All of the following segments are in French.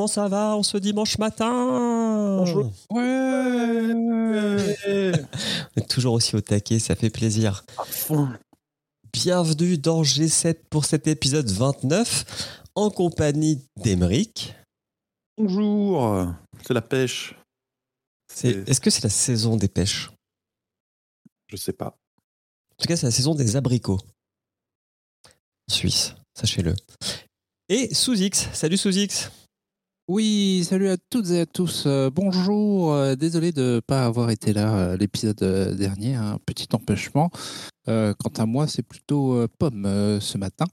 comment ça va en ce dimanche matin Bonjour. Ouais On est toujours aussi au taquet, ça fait plaisir. Bienvenue dans G7 pour cet épisode 29 en compagnie d'Emeric. Bonjour, c'est la pêche. C'est- Est-ce que c'est la saison des pêches? Je sais pas. En tout cas, c'est la saison des abricots. En Suisse, sachez-le. Et Sous-X, salut Sous-X Oui, salut à toutes et à tous. Euh, bonjour. Euh, désolé de ne pas avoir été là euh, l'épisode dernier. Un petit empêchement. Euh, quant à moi, c'est plutôt euh, pomme euh, ce matin.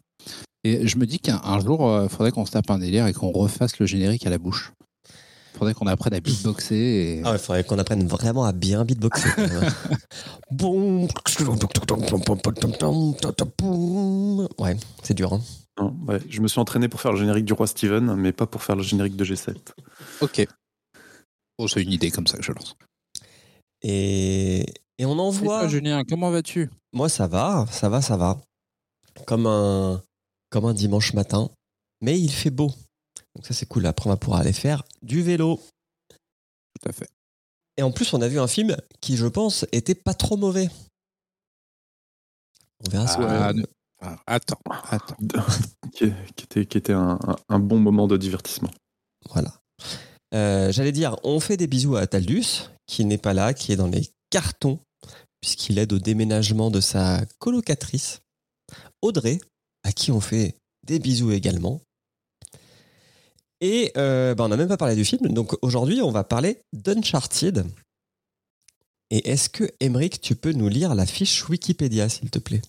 Et je me dis qu'un un jour, il faudrait qu'on se tape un délire et qu'on refasse le générique à la bouche. Il faudrait qu'on apprenne à beatboxer. Et... Ah ouais, faudrait qu'on apprenne vraiment à bien beatboxer. même. Bon. Ouais, c'est dur. Hein. Non, ouais, je me suis entraîné pour faire le générique du roi Steven, mais pas pour faire le générique de G7. Ok. Oh, c'est une idée comme ça que je lance. Et, et on envoie. toi, Julien, comment vas-tu? Moi, ça va, ça va, ça va. Comme un, comme un dimanche matin. Mais il fait beau. Donc ça, c'est cool. Après, on va pouvoir aller faire du vélo. Tout à fait. Et en plus, on a vu un film qui, je pense, était pas trop mauvais. On verra ce Ah, que- ne- ah, attends, attends. qui, était, qui était un, un- un bon moment de divertissement. Voilà. Euh, J'allais dire, on fait des bisous à Taldus, qui n'est pas là, qui est dans les cartons, puisqu'il aide au déménagement de sa colocatrice, Audrey, à qui on fait des bisous également. Et euh, bah, on n'a même pas parlé du film, donc aujourd'hui on va parler d'Uncharted. Et est-ce que, Emeric, tu peux nous lire la fiche Wikipédia, s'il te plaît?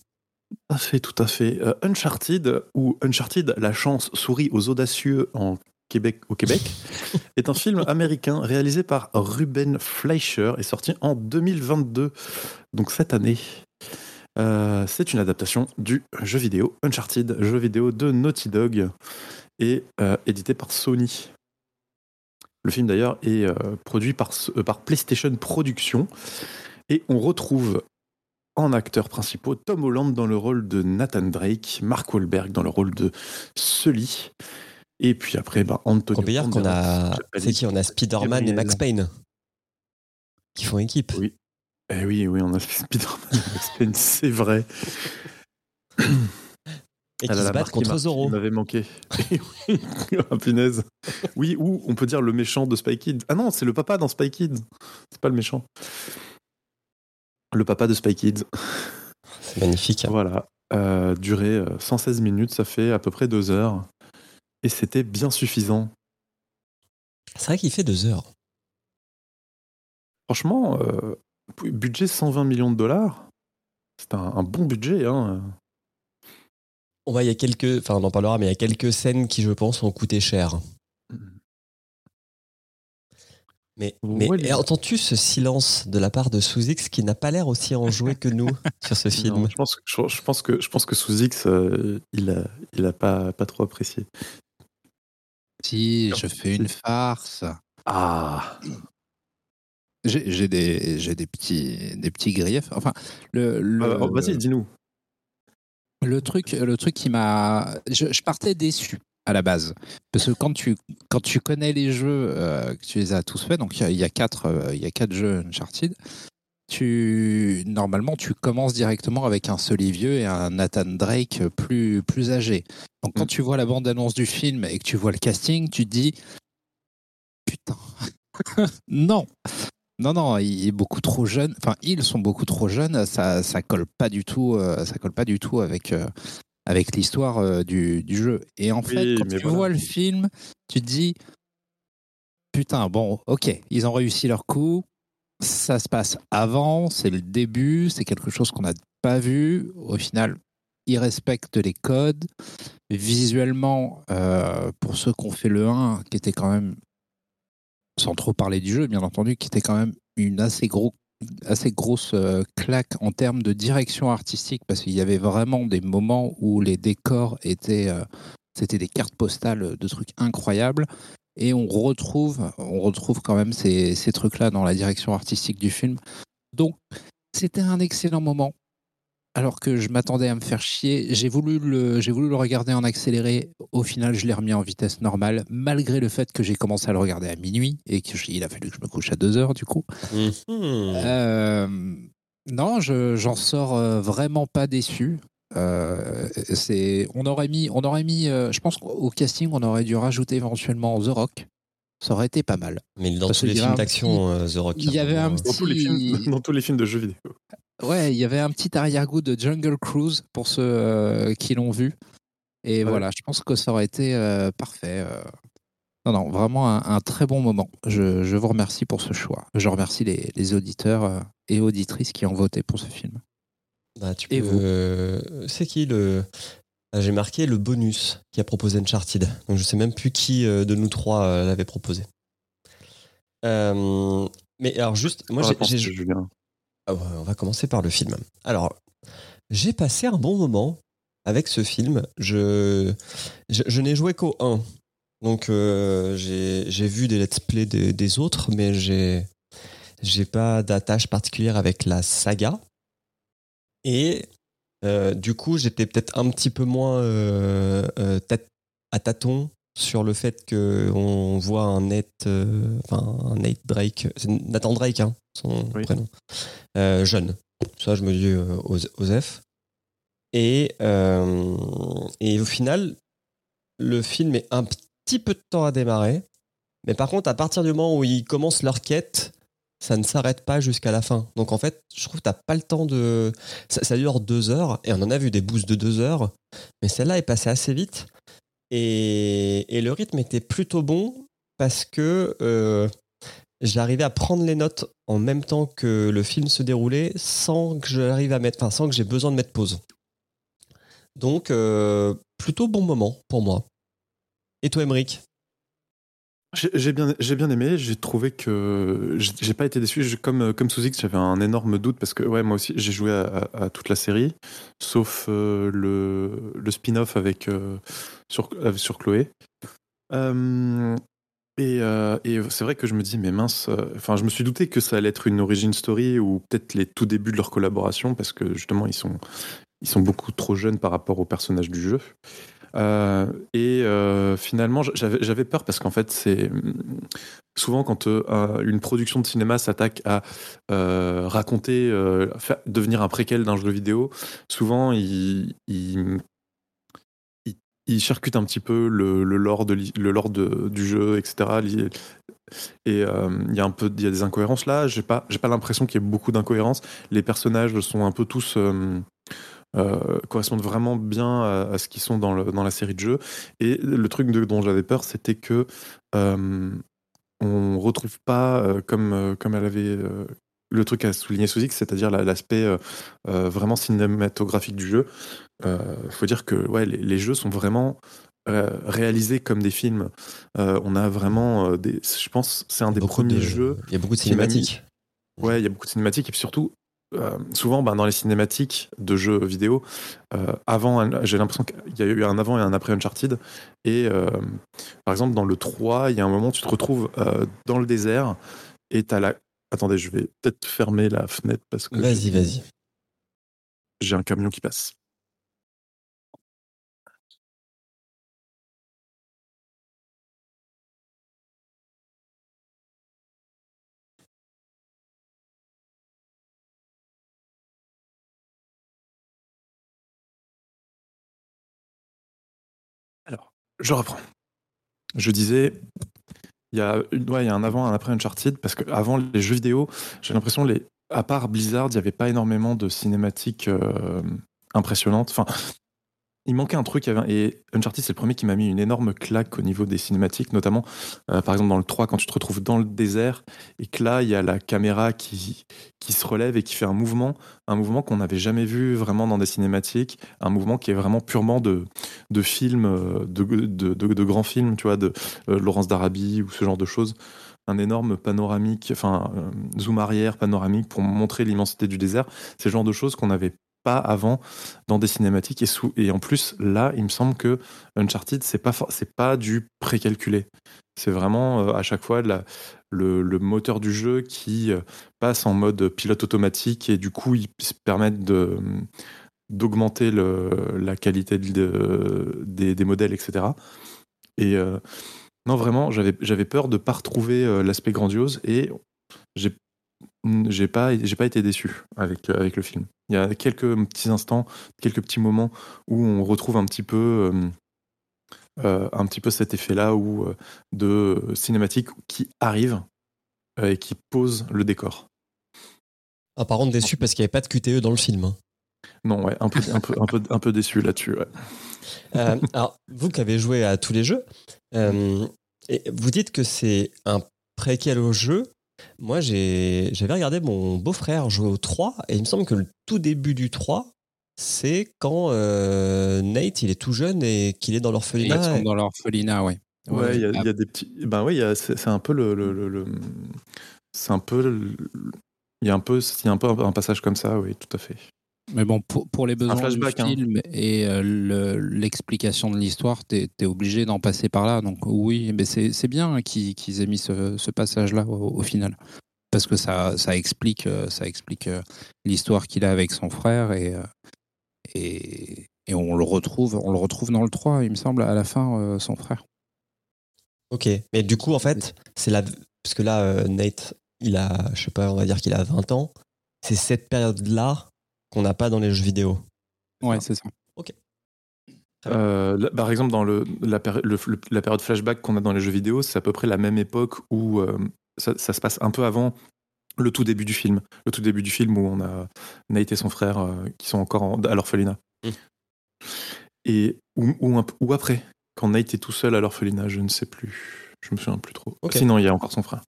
À fait, tout à fait. Euh, Uncharted, ou Uncharted, la chance sourit aux audacieux en Québec, au Québec, est un film américain réalisé par Ruben Fleischer et sorti en 2022, donc cette année. Euh, c'est une adaptation du jeu vidéo Uncharted, jeu vidéo de Naughty Dog et euh, édité par Sony. Le film d'ailleurs est euh, produit par, par PlayStation Productions et on retrouve en acteurs principaux Tom Holland dans le rôle de Nathan Drake, Mark Wahlberg dans le rôle de Sully et puis après bah, Antonio On peut dire qu'on a. C'est qui On a Spider-Man et Max Payne qui font équipe. Oui. Eh oui, oui, on a Spider-Man et Max Payne, c'est vrai. Et Ah qui là se battent contre Zoro. Il m'avait manqué. oui, ah, punaise. Oui, ou on peut dire le méchant de Spy Kids. Ah non, c'est le papa dans Spy Kids. C'est pas le méchant. Le papa de Spy Kids. C'est magnifique. Voilà. Euh, durée euh, 116 minutes, ça fait à peu près deux heures. Et c'était bien suffisant. C'est vrai qu'il fait deux heures. Franchement, euh, budget 120 millions de dollars, c'est un, un bon budget. Hein. On va, il y a quelques, enfin, on en parlera, mais il y a quelques scènes qui, je pense, ont coûté cher. Mais, mais entends-tu ce silence de la part de Sous-X qui n'a pas l'air aussi enjoué que nous sur ce film Non, je, pense, que- je, je pense que je pense que sous X, euh, il a, il a pas, pas trop apprécié. Si, je fais une farce. Ah, J'ai des, j'ai des, petits, des petits griefs. Enfin, le, le, oh, vas-y, dis-nous. le, truc, le truc qui m'a. Je, je partais déçu à la base. Parce que quand tu, quand tu connais les jeux, euh, que tu les as tous faits, donc il y a- il y, a quatre, euh, il y a quatre jeux Uncharted, tu, normalement, tu commences directement avec un Sully vieux et un Nathan Drake plus, plus âgé. Donc quand Mm. tu vois la bande-annonce du film et que tu vois le casting, tu te dis Putain, non non, non, il est beaucoup trop jeune. Enfin, ils sont beaucoup trop jeunes. Ça, ça colle pas du tout. euh, ça colle pas du tout avec euh, avec l'histoire euh, du, du jeu. Et en fait, quand tu voilà. vois le film, tu te dis putain, bon, ok, ils ont réussi leur coup. Ça se passe avant, c'est le début, c'est quelque chose qu'on n'a pas vu. Au final, ils respectent les codes. Visuellement, euh, pour ceux qui ont fait le 1, qui était quand même sans trop parler du jeu, bien entendu, qui était quand même une assez, gros, assez grosse euh, claque en termes de direction artistique, parce qu'il y avait vraiment des moments où les décors étaient, euh, c'était des cartes postales de trucs incroyables. Et on retrouve, on retrouve quand même ces, ces trucs-là dans la direction artistique du film. Donc, c'était un excellent moment. Alors que je m'attendais à me faire chier. J'ai voulu, le, j'ai voulu le regarder en accéléré. Au final, je l'ai remis en vitesse normale, malgré le fait que j'ai commencé à le regarder à minuit et qu'il a fallu que je me couche à 2 heures du coup. Mhm. Euh, non, je, j'en sors euh, vraiment pas déçu. Euh, c'est, on aurait mis, on aurait mis, euh, je pense qu'au casting, on aurait dû rajouter éventuellement The Rock. Ça aurait été pas mal. Mais dans Parce tous les films d'action, The Rock. il y avait un Dans tous, les Si- films, dans tous les films de jeux vidéo. Ouais, il y avait un petit arrière-goût de Jungle Cruise pour ceux euh, qui l'ont vu. Et Ouais. voilà, je pense que ça aurait été euh, parfait. euh. Non, non, vraiment un, un très bon moment. Je, je vous remercie pour ce choix. Je remercie les, les auditeurs euh, et auditrices qui ont voté pour ce film. Bah, tu Et peux- vous C'est qui le. Ah, J'ai marqué le bonus qui a proposé Uncharted. Donc je sais même plus qui euh, de nous trois euh, l'avait proposé. Euh, mais alors juste, moi j'ai- j'ai. Ah on va commencer par le film. Alors, j'ai passé un bon moment avec ce film. Je, je, n'ai joué qu'au 1. Donc, euh, j'ai vu des let's play des, autres, mais j'ai j'ai pas d'attache particulière avec la saga. Et euh, du coup, j'étais peut-être un petit peu moins euh, à tâtons sur le fait qu'on voit un Nate, enfin, un Nathan Drake, hein, son Oui. prénom, euh, jeune. Ça, je me dis euh, Os- Osef. Et, euh, et au final, le film est un petit peu de temps à démarrer. Mais par contre, à partir du moment où ils commencent leur quête, ça ne s'arrête pas jusqu'à la fin. Donc en fait, je trouve que t'as pas le temps de. Ça, ça dure deux heures, et on en a vu des boosts de deux heures, mais celle-là est passée assez vite. Et, et le rythme était plutôt bon parce que euh, j'arrivais à prendre les notes en même temps que le film se déroulait sans que j'arrive à mettre, enfin, sans que j'ai besoin de mettre pause. Donc, euh, plutôt bon moment pour moi. Et toi, Emmerich J'ai bien, j'ai bien aimé. J'ai trouvé que j'ai pas été déçu. Comme comme j'avais un énorme doute parce que ouais, moi aussi, j'ai joué à, toute la série, sauf euh, le, le spin-off avec euh, sur sur Chloé. Euh, et, euh, et c'est vrai que je me dis, mais mince, euh, enfin, je me suis douté que ça allait être une origin story ou peut-être les tout débuts de leur collaboration parce que justement, ils sont, ils sont beaucoup trop jeunes par rapport au personnage du jeu. Euh, et finalement, j'avais peur parce qu'en fait, c'est souvent quand un- une production de cinéma s'attaque à raconter, devenir un préquel d'un jeu vidéo, souvent ils il, il, charcute un petit peu le, le lore, de, le de- du jeu, etc. Et euh, il y a un peu, y a des incohérences là. J'ai pas, j'ai pas l'impression qu'il y ait beaucoup d'incohérences. Les personnages sont un peu tous euh, euh, correspondent vraiment bien à, ce qu'ils sont dans, le, dans la série de jeux. Et le truc de- dont j'avais peur, c'était que on retrouve pas comme comme elle avait le truc à souligner X, c'est-à-dire la- l'aspect vraiment cinématographique du jeu. Il faut dire que ouais, les, les jeux sont vraiment euh, réalisés comme des films. Euh, on a vraiment euh, des. Je pense c'est un des Beaucoup premiers de- jeux Il y a beaucoup de cinématiques. Ouais, il y a beaucoup de cinématiques et puis surtout, euh, souvent ben, dans les cinématiques de jeux vidéo, euh, avant, j'ai l'impression qu'il y a eu un avant et un après Uncharted. Et euh, par exemple, dans le 3, il y a un moment où tu te retrouves euh, dans le désert et tu as la. Attendez, je vais peut-être fermer la fenêtre parce que Vas-y, vas-y. j'ai un camion qui passe. Je reprends. Je disais, il y a, ouais, y a un avant un après Uncharted, parce qu'avant les jeux vidéo, j'ai l'impression, les, à part Blizzard, il n'y avait pas énormément de cinématiques euh, impressionnantes. Enfin, il manquait un truc, et Uncharted, c'est le premier qui m'a mis une énorme claque au niveau des cinématiques, notamment, euh, par exemple, dans le 3, quand tu te retrouves dans le désert, et que là, il y a la caméra qui, qui se relève et qui fait un mouvement, un mouvement qu'on n'avait jamais vu vraiment dans des cinématiques, un mouvement qui est vraiment purement de, de films, euh, de, de, de- de grands films, tu vois, de euh, Laurence d'Arabie ou ce genre de choses. Un énorme panoramique, enfin, zoom arrière panoramique pour montrer l'immensité du désert. C'est le genre de choses qu'on n'avait avant dans des cinématiques. Et, sous, et en plus, là, il me semble que Uncharted, c'est pas, c'est pas du précalculé. C'est vraiment euh, à chaque fois le, moteur du jeu qui euh, passe en mode pilote automatique et du coup, ils permettent de d'augmenter la qualité de, des, modèles, etc. Et euh, non, vraiment, j'avais peur de pas retrouver l'aspect grandiose et j'ai j'ai pas, j'ai pas été déçu avec, avec le film. Il y a quelques petits instants, quelques petits moments où on retrouve un petit peu, euh, euh, un petit peu cet effet-là euh, de cinématique qui arrive et qui pose le décor. Ah, par contre, déçu parce qu'il n'y avait pas de QTE dans le film. Hein. Non, ouais, un peu, un peu, un peu, un peu déçu là-dessus. Ouais. alors, vous qui avez joué à tous les jeux, et vous dites que c'est un préquel au jeu, moi, j'avais regardé mon beau-frère jouer au 3 et il me semble que le tout début du 3, c'est quand euh, Nate il est tout jeune et qu'il est dans l'orphelinat. Et... Dans l'orphelinat, oui. Ouais, il y, a des petits. Ben oui, c'est un peu le. le, le, c'est un peu. Il y a un peu, il y a un peu un passage comme ça, oui, tout à fait. Mais bon, pour, pour les besoins du hein. film et euh, l'explication de l'histoire, tu es, obligé d'en passer par là. Donc oui, mais c'est bien qu'ils aient mis ce, ce passage-là au, final. Parce que ça, ça explique, euh, ça explique euh, l'histoire qu'il a avec son frère et, et, et, on, le retrouve, on le retrouve dans le 3, il me semble, à la fin, son frère. Ok, mais du coup, en fait, c'est là, parce que là, Nate, il a, je sais pas, on va dire qu'il a 20 ans. C'est cette période-là qu'on n'a pas dans les jeux vidéo. Ouais, c'est ça. Ok. Euh, par exemple, dans le, la, la période flashback qu'on a dans les jeux vidéo, c'est à peu près la même époque où euh, ça, se passe un peu avant le tout début du film. Le tout début du film où on a Nate et son frère euh, qui sont encore à l'orphelinat. Mm. Et ou, ou, après, quand Nate est tout seul à l'orphelinat, je ne sais plus. Je me souviens plus trop. Sinon, il y a encore son frère.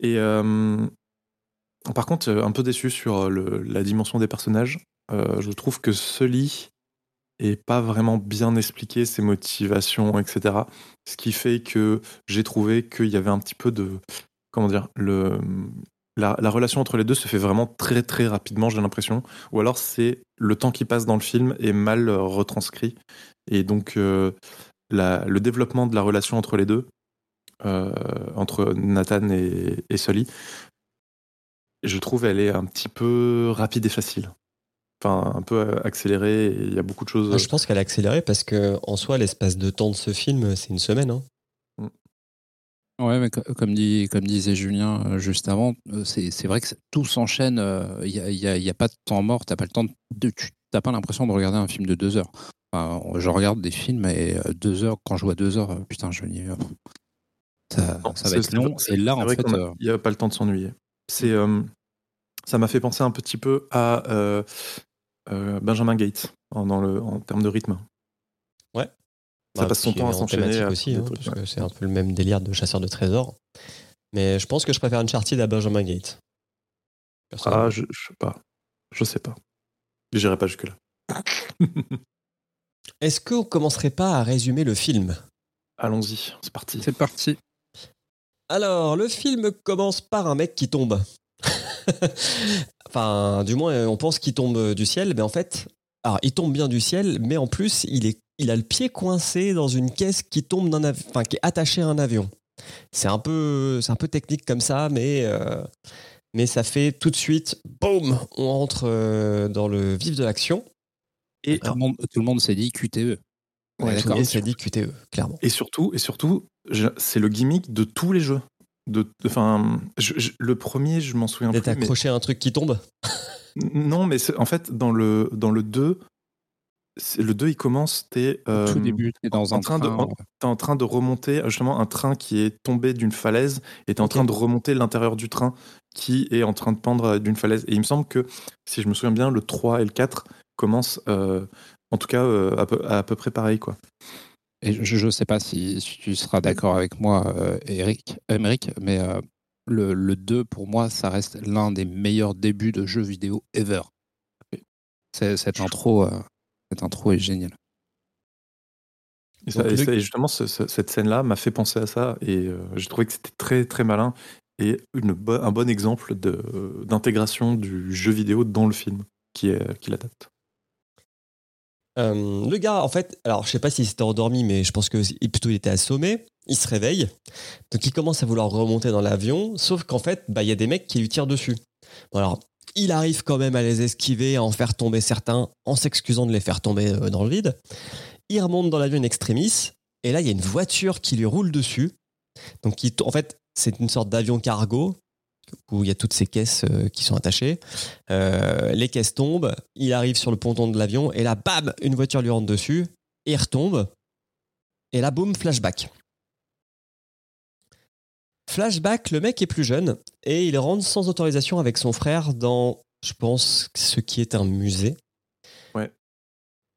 Et par contre, un peu déçu sur euh, la dimension des personnages. Euh, je trouve que Sully est pas vraiment bien expliqué ses motivations, etc. Ce qui fait que j'ai trouvé qu'il y avait un petit peu de comment dire la, relation entre les deux se fait vraiment très très rapidement, j'ai l'impression. Ou alors c'est le temps qui passe dans le film est mal retranscrit et donc euh, le développement de la relation entre les deux, entre Nathan et, et Sully, je trouve elle est un petit peu rapide et facile. Enfin, un peu accélérée, il y a beaucoup de choses. je pense qu'elle est accélérée parce que en soi, l'espace de temps de ce film, c'est une semaine. Hein. Mm. Ouais, mais comme, dit, comme disait Julien euh, juste avant, euh, c'est vrai que tout s'enchaîne. Euh, il n'y a, y a, pas de temps mort. T'as pas le temps de, tu n'as pas l'impression de regarder un film de deux heures. je regarde des films et deux heures, quand je vois deux heures, putain, je dis, ça, ça va être long. Et là, en fait, il n'y a pas le temps de s'ennuyer. C'est, euh, ça m'a fait penser un petit peu à euh, euh, Benjamin Gates en, dans le, en termes de rythme. Ouais. Ça bah, passe son temps à s'enchaîner. aussi, hein, parce que c'est un peu le même délire de chasseur de trésors. Mais je pense que je préfère Uncharted à Benjamin Gates. Ah, je, je sais pas. Je sais pas. J'irai pas jusque-là. Est-ce qu'on commencerait pas à résumer le film? Allons-y, c'est parti. C'est parti. Alors, le film commence par un mec qui tombe. enfin, du moins, on pense qu'il tombe du ciel, mais en fait, alors, il tombe bien du ciel, mais en plus, il, est, il a le pied coincé dans une caisse qui tombe d'un enfin, qui est attachée à un avion. C'est un peu, c'est un peu technique comme ça, mais, euh, mais ça fait tout de suite, boum, on entre euh, dans le vif de l'action. Et tout le monde, s'est dit QTE. Ouais, s'est dit QTE, clairement. Et surtout, et surtout, c'est le gimmick de tous les jeux. De, enfin, le premier, je m'en souviens plus. D'être accroché à un truc qui tombe Non, mais en fait, dans le, dans le 2, le 2, il commence, t'es euh, Tout début, es dans en un train, de, es en train de remonter justement un train qui est tombé d'une falaise et t'es en train de remonter l'intérieur du train qui est en train de pendre d'une falaise. Et il me semble que, si je me souviens bien, le 3 et le 4 commencent, euh, en tout cas, euh, à, peu, à, peu, près pareil, quoi. Et je ne sais pas si, tu seras d'accord avec moi, euh, Eric, Emeric, mais euh, le, le, 2, pour moi, ça reste l'un des meilleurs débuts de jeux vidéo ever. Cette intro, euh, cette intro est géniale. Et, justement, cette scène-là m'a fait penser à ça et j'ai trouvé que c'était très très malin et une un bon exemple d'intégration du jeu vidéo dans le film qui, est, qui l'adapte. Euh, le gars, en fait, alors je sais pas s'il s'était endormi, mais je pense que plutôt il était assommé. Il se réveille, donc il commence à vouloir remonter dans l'avion, sauf qu'en fait, bah, il y a des mecs qui lui tirent dessus. Alors, il arrive quand même à les esquiver, à en faire tomber certains, en s'excusant de les faire tomber euh, dans le vide. Il remonte dans l'avion in extremis, et là, il y a une voiture qui lui roule dessus. Donc, en fait, c'est une sorte d'avion cargo où il y a toutes ces caisses euh, qui sont attachées. Euh, les caisses tombent, il arrive sur le ponton de l'avion et là, bam, une voiture lui rentre dessus, et il retombe. Et là, boum, flashback. Flashback, le mec est plus jeune et il rentre sans autorisation avec son frère dans, je pense, ce qui est un musée. Ouais.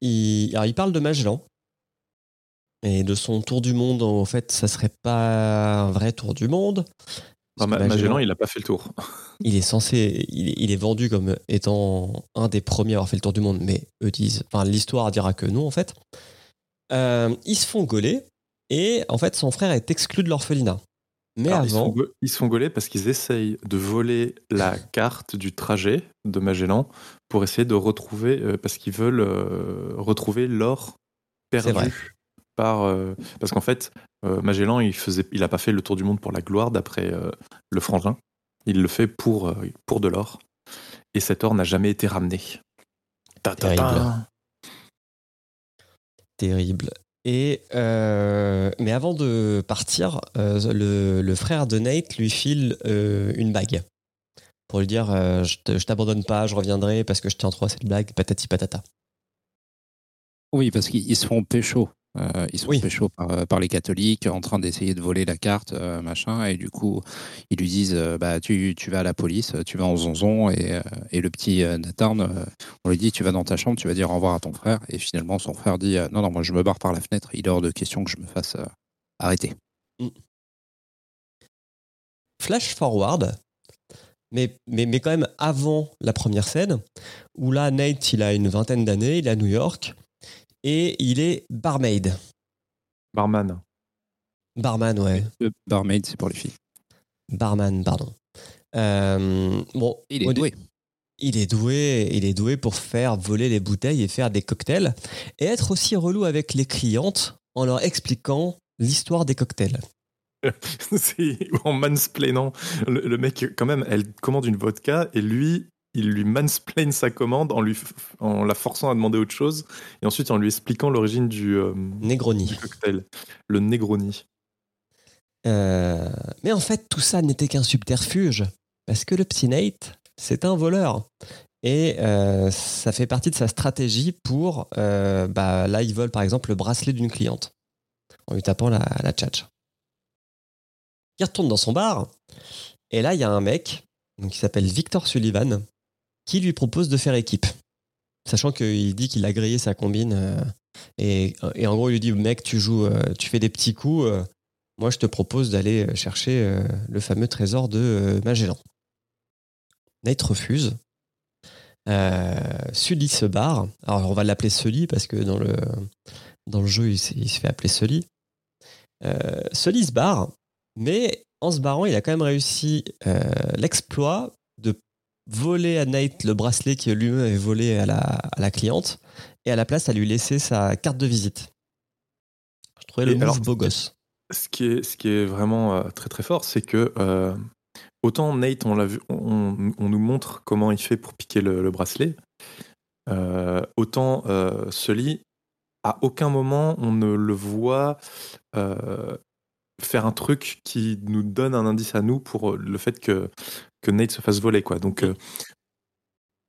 Il, alors, il parle de Magellan et de son tour du monde. En fait, ça serait pas un vrai tour du monde. Magellan, il n'a pas fait le tour. il est censé, il est, il est vendu comme étant un des premiers à avoir fait le tour du monde, mais eux disent, enfin l'histoire dira que non en fait. Euh, ils se font gauler et en fait son frère est exclu de l'orphelinat. Mais Alors, ils, se font avant, ils se font gauler parce qu'ils essayent de voler la carte du trajet de Magellan pour essayer de retrouver, euh, parce qu'ils veulent euh, retrouver l'or perdu par. euh, parce qu'en fait, euh, Magellan, il faisait, il a pas fait le tour du monde pour la gloire, d'après euh, le frangin. Il le fait pour, euh, pour de l'or. Et cet or n'a jamais été ramené. Ta, ta, ta. Terrible. terrible. Et euh, mais avant de partir, euh, le, le frère de Nate lui file euh, une bague pour lui dire euh, je t'abandonne pas, je reviendrai parce que je tiens trop à cette blague, patati patata. Oui, parce qu'ils ils se font pécho. Euh, ils se font Oui. pécho par, euh, par les catholiques en train d'essayer de voler la carte, euh, machin. Et du coup, ils lui disent euh, bah, tu, tu vas à la police, tu vas en zonzon. Et, et le petit Nathan, euh, on lui dit tu vas dans ta chambre, tu vas dire au revoir à ton frère. Et finalement, son frère dit non, non, moi je me barre par la fenêtre. Il est hors de question que je me fasse arrêter. flash forward, mais, mais, mais quand même avant la première scène, où là, Nate, il a une vingtaine d'années, il est à New York, et il est barmaid. Barman. Barman, ouais. Le barmaid, c'est pour les filles. Barman, pardon. Euh, bon, Il est doué. Il est doué, il est doué pour faire voler les bouteilles et faire des cocktails, et être aussi relou avec les clientes en leur expliquant l'histoire des cocktails. C'est en mansplainant. Le, le mec, quand même, elle commande une vodka et lui, il lui mansplaine sa commande en, lui, en la forçant à demander autre chose et ensuite en lui expliquant l'origine du, euh, Negroni. du cocktail, le Negroni. Euh, mais en fait, tout ça n'était qu'un subterfuge, parce que le petit Nate, c'est un voleur. Et euh, ça fait partie de sa stratégie pour... bah, là, il vole par exemple le bracelet d'une cliente, en lui tapant la, la tchatch. Il retourne dans son bar, et là, il y a un mec donc, qui s'appelle Victor Sullivan, qui lui propose de faire équipe. Sachant qu'il dit qu'il a grillé sa combine. euh, et, et en gros, il lui dit, mec, tu joues, euh, tu fais des petits coups. euh, moi, je te propose d'aller chercher le fameux trésor de Magellan. Nate refuse. Sully se barre. Alors, on va l'appeler Sully parce que dans le, dans le jeu, il, il se fait appeler Sully. Sully se barre, mais en se barrant, il a quand même réussi l'exploit de voler à Nate le bracelet que lui-même avait volé à la, à la cliente et à la place, à lui laisser sa carte de visite. Je trouvais le Et move alors, beau gosse. Ce qui est, ce qui est vraiment euh, très très fort, c'est que euh, autant Nate, on l'a vu, on, on nous montre comment il fait pour piquer le, le bracelet, euh, autant Sully, à aucun moment on ne le voit faire un truc qui nous donne un indice à nous pour le fait que, que Nate se fasse voler. Quoi. Donc, euh,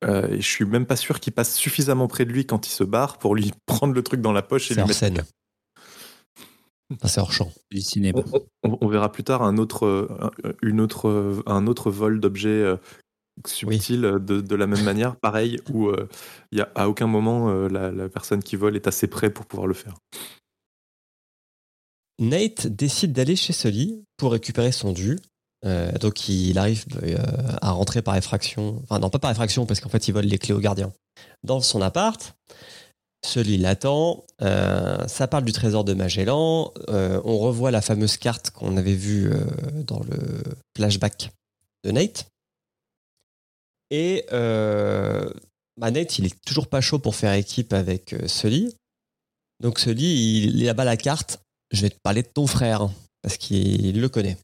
euh, je suis même pas sûr qu'il passe suffisamment près de lui quand il se barre pour lui prendre le truc dans la poche et lui mettre scène. C'est hors champ. Du cinéma. on, on- on verra plus tard un autre, euh, une autre, euh, un autre vol d'objets euh, subtil euh, de, de la même manière, pareil, où euh, il y a, à aucun moment euh, la, la personne qui vole est assez près pour pouvoir le faire. Nate décide d'aller chez Sully pour récupérer son dû. Euh, donc il arrive euh, à rentrer par effraction, enfin non pas par effraction parce qu'en fait il vole les clés au gardien dans son appart. Sully l'attend, euh, ça parle du trésor de Magellan, on revoit la fameuse carte qu'on avait vue dans le flashback de Nate. Et bah, Nate, il est toujours pas chaud pour faire équipe avec Sully. Donc Sully, il, il a bas la carte. Je vais te parler de ton frère parce qu'il le connaît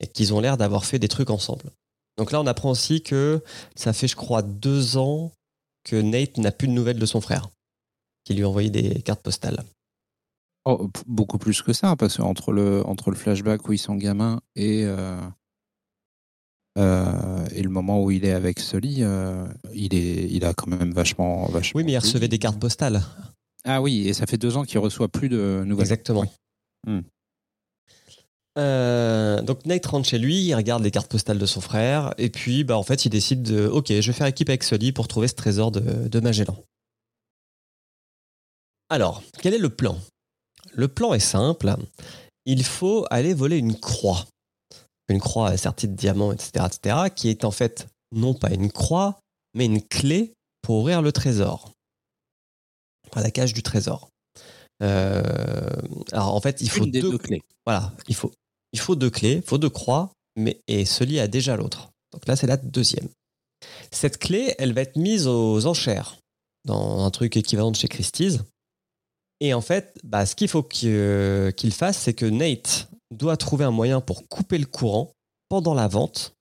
et qu'ils ont l'air d'avoir fait des trucs ensemble. Donc là, on apprend aussi que ça fait, je crois, deux ans que Nate n'a plus de nouvelles de son frère, qui lui a envoyé des cartes postales. Oh, beaucoup plus que ça, parce qu'entre le, entre le flashback où ils sont gamins et, euh, euh, et le moment où il est avec Sully, euh, il, est, il a quand même vachement. vachement Oui, mais il recevait des cartes postales. Ah oui, et ça fait deux ans qu'il reçoit plus de nouvelles. Exactement. Oui. Hmm. Euh, donc Nate rentre chez lui, il regarde les cartes postales de son frère, et puis bah, en fait il décide de Ok, je vais faire équipe avec Sully pour trouver ce trésor de, de Magellan. Alors, quel est le plan? Le plan est simple. Il faut aller voler une croix. Une croix assertie de diamants, etc., etc., qui est en fait non pas une croix, mais une clé pour ouvrir le trésor. Enfin, la cage du trésor. Euh, alors en fait, il faut deux, deux clés. voilà, il faut, il faut deux clés, il faut deux croix, mais et Sully a déjà l'autre. Donc là, c'est la deuxième. Cette clé, elle va être mise aux enchères dans un truc équivalent de chez Christie's. Et en fait, bah, ce qu'il faut qu'il fasse, c'est que Nate doit trouver un moyen pour couper le courant pendant la vente.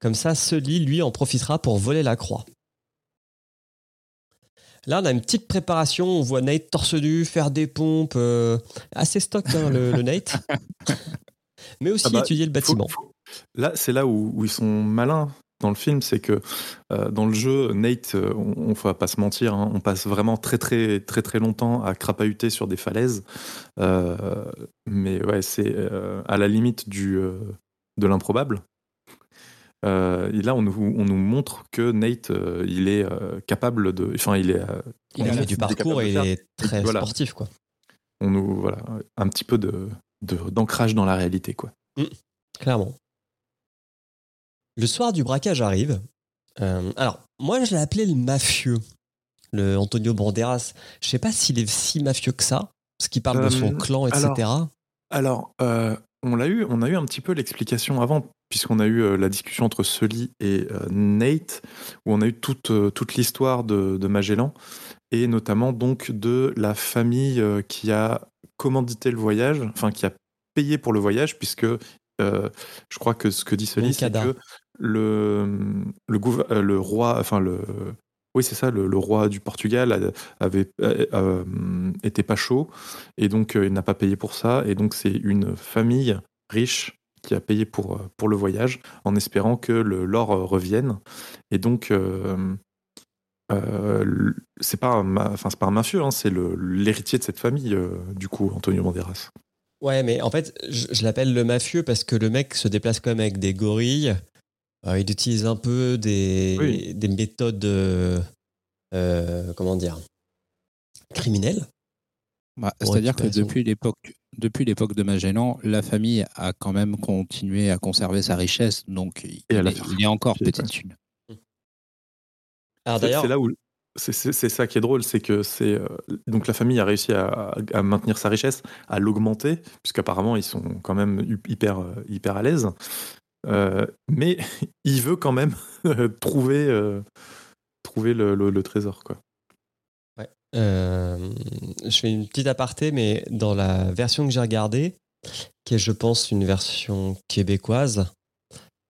Comme ça, Sully, lui, en profitera pour voler la croix. Là, on a une petite préparation. On voit Nate torse nu, faire des pompes. euh, assez stock, hein, le, le Nate. Mais aussi Ah bah, étudier le bâtiment. faut- Là, c'est là où, où ils sont malins dans le film, c'est que euh, dans le jeu, Nate, euh, on, on va pas se mentir, hein, on passe vraiment très très très très longtemps à crapahuter sur des falaises. Euh, mais ouais, c'est à la limite du de l'improbable. Euh, et là, on nous, on nous montre que Nate, euh, il est euh, capable de, enfin, il est, euh, Il a fait du parcours et il est très Voilà. sportif, quoi. on nous, voilà, un petit peu de de- d'ancrage dans la réalité, quoi. Clairement. Le soir du braquage arrive. Euh, alors, moi, je l'ai appelé le mafieux, le Antonio Banderas. Je sais pas s'il est si mafieux que ça, parce qu'il parle de son clan, etc. Alors, euh, on l'a eu, on a eu un petit peu l'explication avant, puisqu'on a eu euh, la discussion entre Sully et euh, Nate, où on a eu toute, euh, toute l'histoire de, de Magellan, et notamment donc de la famille qui a commandité le voyage, enfin qui a payé pour le voyage, puisque euh, je crois que ce que dit Sully, c'est que le, le, roi, enfin le, oui c'est ça, le, le roi du Portugal avait euh, était pas chaud et donc euh, il n'a pas payé pour ça et donc c'est une famille riche qui a payé pour euh, pour le voyage en espérant que le l'or euh, revienne et donc euh, euh, c'est pas enfin c'est pas un mafieux hein, c'est le- l'héritier de cette famille euh, du coup Antonio Banderas Ouais, mais en fait, je, je l'appelle le mafieux parce que le mec se déplace quand même avec des gorilles. Euh, il utilise un peu des, Oui. des méthodes, euh, euh, comment dire, criminelles. Bah, C'est-à-dire que depuis l'époque, depuis l'époque de Magellan, la famille a quand même continué à conserver sa richesse, donc il, est, il est encore petite thune. C'est- là où c'est- ça qui est drôle, c'est que c'est euh, donc la famille a réussi à, à maintenir sa richesse, à l'augmenter, puisqu'apparemment ils sont quand même hyper euh, hyper à l'aise. Euh, mais il veut quand même trouver euh, trouver le, le- le trésor quoi. Euh, je fais une petite aparté, mais dans la version que j'ai regardée, qui est, je pense, une version québécoise,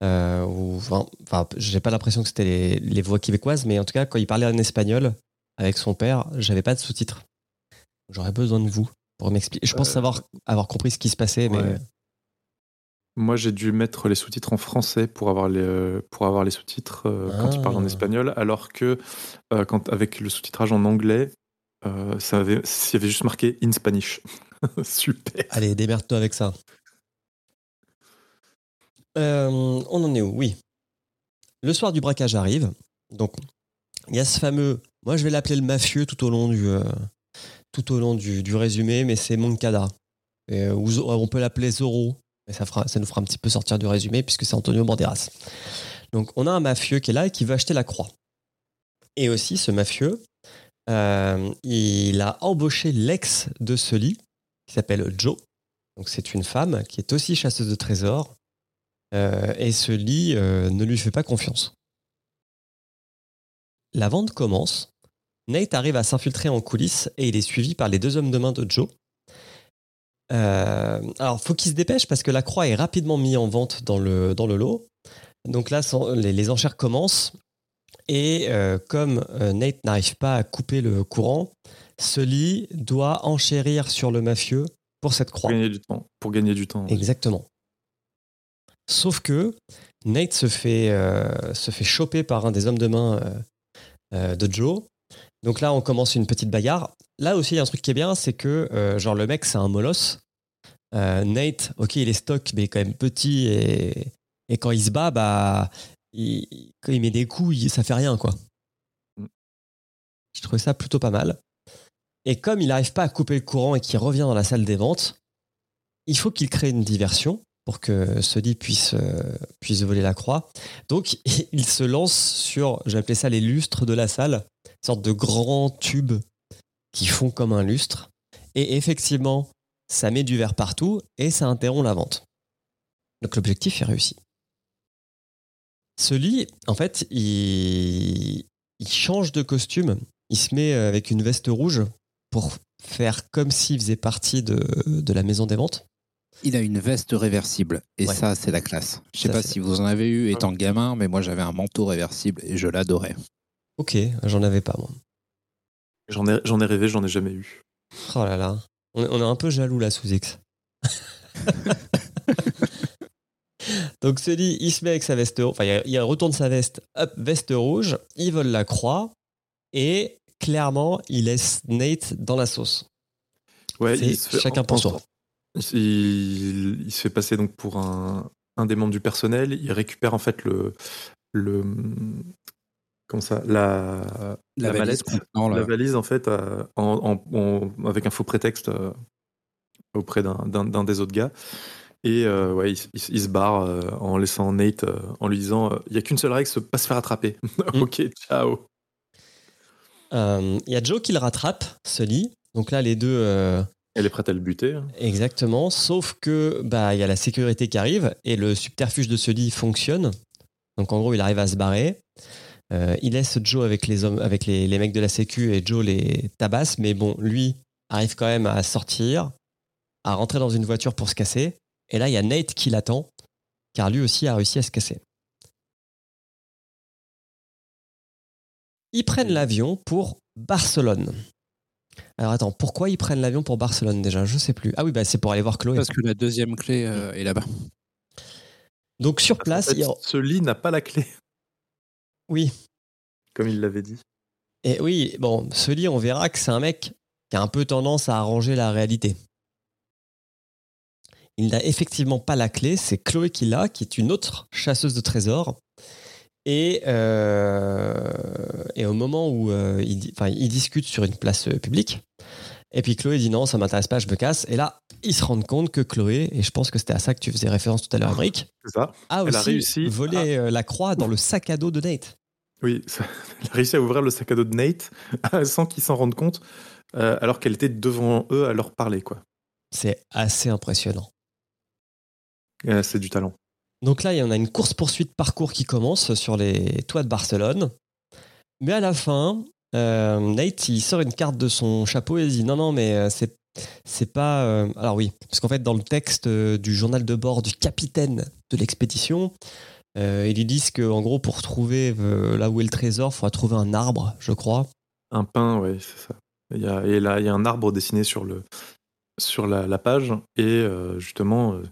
euh, où, enfin, enfin, j'ai pas l'impression que c'était les, les voix québécoises, mais en tout cas, quand il parlait en espagnol avec son père, j'avais pas de sous-titres. J'aurais besoin de vous pour m'expliquer. Je pense Euh, savoir avoir compris ce qui se passait, mais ouais. Moi j'ai dû mettre les sous-titres en français pour avoir les euh, pour avoir les sous-titres euh, quand il parle en Ah. espagnol, alors que euh, quand avec le sous-titrage en anglais, euh, ça avait s'il y avait juste marqué in Spanish. Super. allez, démerde-toi avec ça. On en est où? Oui. Le soir du braquage arrive. Donc, il y a ce fameux. Moi, je vais l'appeler le mafieux tout au long du, tout au long du, du résumé, mais c'est Moncada. Et, on peut l'appeler Zorro. Mais ça, nous fera un petit peu sortir du résumé puisque c'est Antonio Banderas. Donc, on a un mafieux qui est là et qui veut acheter la croix. Et aussi, ce mafieux, euh, il a embauché l'ex de Sully, qui s'appelle Joe. Donc, c'est une femme qui est aussi chasseuse de trésors. Euh, et Sully euh, ne lui fait pas confiance. la vente commence. Nate arrive à s'infiltrer en coulisses et il est suivi par les deux hommes de main de Joe. Euh, alors, faut qu'il se dépêche parce que la croix est rapidement mise en vente dans le, dans le lot. Donc là, les, les enchères commencent. Et euh, comme euh, Nate n'arrive pas à couper le courant, Sully doit enchérir sur le mafieux pour cette Pour croix. gagner du temps. Pour gagner du temps. oui. Exactement. Sauf que Nate se fait, euh, se fait choper par un des hommes de main de Joe. Donc là, on commence une petite bagarre. Là aussi, il y a un truc qui est bien, c'est que euh, genre le mec, c'est un molosse. Euh, Nate, ok, il est stock, mais quand même petit et, et quand il se bat, bah, il- quand il met des coups, il- ça fait rien, quoi. Mm. Je trouvais ça plutôt pas mal. Et comme il n'arrive pas à couper le courant et qu'il revient dans la salle des ventes, il faut qu'il crée une diversion pour que Sully puisse, euh, puisse voler la croix. Donc, il se lance sur, appelé ça les lustres de la salle, une sorte de grands tubes qui font comme un lustre. Et effectivement, ça met du verre partout et ça interrompt la vente. Donc, l'objectif est réussi. Sully, en fait, il, il change de costume. Il se met euh, avec une veste rouge pour faire comme s'il faisait partie de, de la maison des ventes. Il a une veste réversible et Ouais. ça, c'est la classe. Je sais Ça, pas si vous en avez eu étant gamin, mais moi j'avais un manteau réversible et je l'adorais. Ok, j'en avais pas moi. J'en ai, j'en ai rêvé, j'en ai jamais eu. Oh là là, on est, on est un peu jaloux là sous X. Donc Sully, il se met avec sa veste rouge, enfin il, il retourne sa veste, hop, veste rouge, il vole la croix et clairement il laisse Nate dans la sauce. Ouais, il se fait- chacun pour soi. Il, il se fait passer donc pour un, un des membres du personnel. Il récupère en fait le, le comment ça, la, la, valise mallette, la- la valise en fait, euh, en, en- en- avec un faux prétexte euh, auprès d'un- des autres gars. Et euh, ouais, il, il- il se barre euh, en laissant Nate euh, en lui disant euh, il y a qu'une seule règle, c'est pas se faire attraper. Mm. ok, ciao. Euh, Il y a Joe qui le rattrape, Sully. Donc là les deux, euh, Elle est prête à le buter. hein. exactement, sauf que bah il y a la sécurité qui arrive et le subterfuge de Sully fonctionne. Donc en gros il arrive à se barrer. Euh, il laisse Joe avec les hommes, avec les, les mecs de la Sécu et Joe les tabasse, mais bon, lui arrive quand même à sortir, à rentrer dans une voiture pour se casser. Et là, il y a Nate qui l'attend, car lui aussi a réussi à se casser. Ils prennent l'avion pour Barcelone. Alors attends, pourquoi ils prennent l'avion pour Barcelone déjà? Je sais plus. Ah oui, bah c'est pour aller voir Chloé. Parce que la deuxième clé euh, est là-bas. Donc sur En place, fait, il y a- ce lit n'a pas la clé, oui, comme il l'avait dit. Et oui, bon, Sully, on verra que c'est un mec qui a un peu tendance à arranger la réalité. Il n'a effectivement pas la clé, c'est Chloé qui l'a, qui est une autre chasseuse de trésors. Et, euh, et au moment où euh, ils, enfin, ils discutent sur une place euh, publique, et puis Chloé dit non, ça m'intéresse pas, je me casse. Et là, ils se rendent compte que Chloé, et je pense que c'était à ça que tu faisais référence tout à l'heure, C'est ça a Elle a aussi réussi volé euh, la croix dans le sac à dos de Nate. Oui, ça- elle a réussi à ouvrir le sac à dos de Nate sans qu'ils s'en rendent compte, euh, alors qu'elle était devant eux à leur parler. quoi. C'est assez impressionnant. Euh, c'est du talent. Donc là, il y en a une course-poursuite parcours qui commence sur les toits de Barcelone. Mais à la fin, euh, Nate, il sort une carte de son chapeau et il dit non, non, mais c'est, c'est pas. euh, Alors oui, parce qu'en fait, dans le texte du journal de bord du capitaine de l'expédition, euh, ils lui disent qu'en gros, pour trouver euh, là où est le trésor, il faudra trouver un arbre, je crois. Un pain, ouais, c'est ça. Il y a, et là, il y a un arbre dessiné sur, le, sur la, la page, et euh, justement, euh,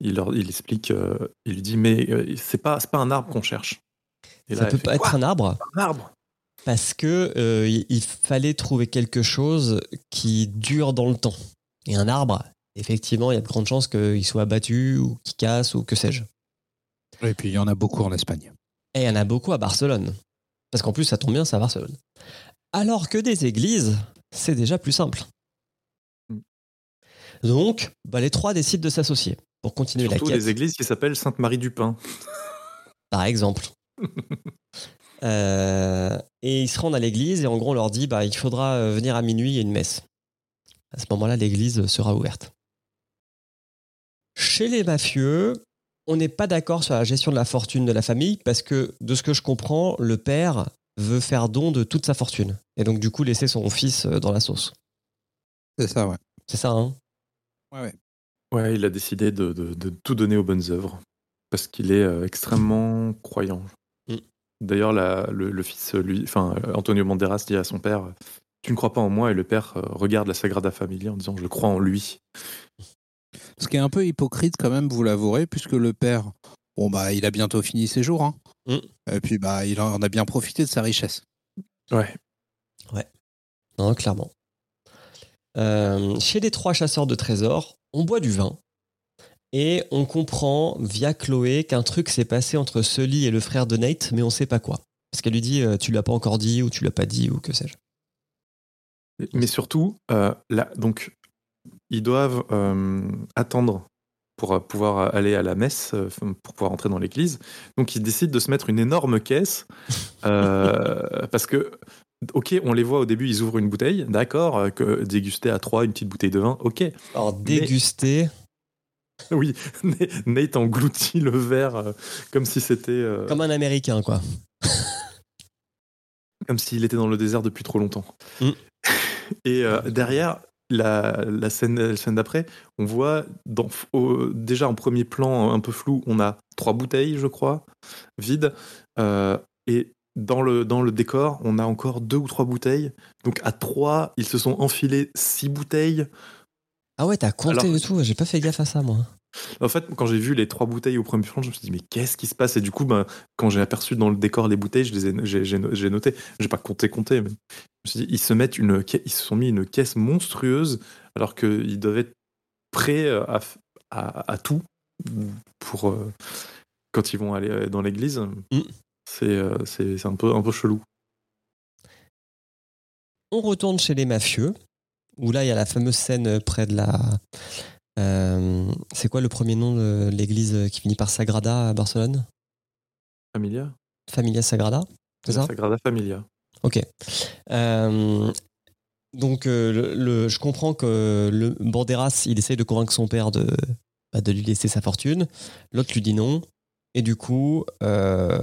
il, leur, il explique, il lui dit, mais c'est pas, pas un arbre qu'on cherche. Et Ça là, peut fait, pas être un arbre un arbre parce que il- il fallait trouver quelque chose qui dure dans le temps. Et un arbre, effectivement, il y a de grandes chances qu'il soit abattu ou qu'il casse ou que sais-je. Et puis il y en a beaucoup en Espagne. Et il y en a beaucoup à Barcelone. Parce qu'en plus, ça tombe bien, c'est à Barcelone. Alors que des églises, c'est déjà plus simple. Mm. Donc, bah, les trois décident de s'associer pour continuer Surtout la quête. les églises qui s'appellent Sainte-Marie du Pain. par exemple. Euh, et ils se rendent à l'église et en gros on leur dit bah, il faudra euh, venir à minuit, il y a une messe. À ce moment-là, l'église sera ouverte. Chez les mafieux, on n'est pas d'accord sur la gestion de la fortune de la famille parce que, de ce que je comprends, le père veut faire don de toute sa fortune. Et donc, du coup, laisser son fils euh, dans la sauce. C'est ça, ouais. C'est ça, hein? Ouais, ouais. Ouais, il a décidé de, de- de tout donner aux bonnes œuvres parce qu'il est euh, extrêmement croyant. Mm. D'ailleurs, le, le fils, lui, enfin euh, Antonio Banderas dit à son père euh, "Tu ne crois pas en moi" et le père euh, regarde la Sagrada Familia en disant "Je crois en lui". Ce qui est un peu hypocrite quand même, vous l'avouerez, puisque le père, bon bah, il a bientôt fini ses jours, hein. Mm. Et puis bah, il en a bien profité de sa richesse. Ouais. Non, clairement. Euh, chez les trois chasseurs de trésors, on boit du vin. Et on comprend via Chloé qu'un truc s'est passé entre Sully et le frère de Nate, mais on sait pas quoi. Parce qu'elle lui dit euh, Tu l'as pas encore dit, ou tu l'as pas dit, ou que sais-je. Mais surtout, euh, là, donc, ils doivent euh, attendre pour euh, pouvoir aller à la messe, euh, pour pouvoir entrer dans l'église. Donc, ils décident de se mettre une énorme caisse euh, parce que, ok, on les voit au début, ils ouvrent une bouteille, d'accord, que déguster à trois une petite bouteille de vin, ok. Alors, déguster, Oui, Nate engloutit le verre euh, comme si c'était, euh, comme un américain, quoi. comme s'il était dans le désert depuis trop longtemps. Mm. Et euh, derrière, la, la scène, la scène d'après, on voit dans, au- déjà en premier plan un peu flou, on a trois bouteilles, je crois, vides. Euh, et dans le, dans le décor, on a encore deux ou trois bouteilles. Donc à trois, ils se sont enfilés six bouteilles. Ah ouais, t'as compté Alors- et tout, j'ai pas fait gaffe à ça, moi. En fait, quand j'ai vu les trois bouteilles au premier plan, je me suis dit, mais qu'est-ce qui se passe? Et du coup, ben, quand j'ai aperçu dans le décor les bouteilles, je les ai, j'ai, j'ai no- j'ai noté. J'ai pas compté, compté, mais je me suis dit, ils se mettent une, ils se sont mis une caisse monstrueuse alors qu'ils doivent être prêts à, f- à, à tout pour euh, quand ils vont aller euh, dans l'église. C'est, euh, c'est, c'est un peu, un peu chelou. On retourne chez les mafieux, où là, il y a la fameuse scène près de la. Euh, c'est quoi le premier nom de l'église qui finit par Sagrada à Barcelone? Familia Familia Sagrada C'est ça? Sagrada Familia. Ok. Euh, donc, euh, le, le- je comprends que le Banderas, il essaye de convaincre son père de, bah, de lui laisser sa fortune. L'autre lui dit non. Et du coup, euh,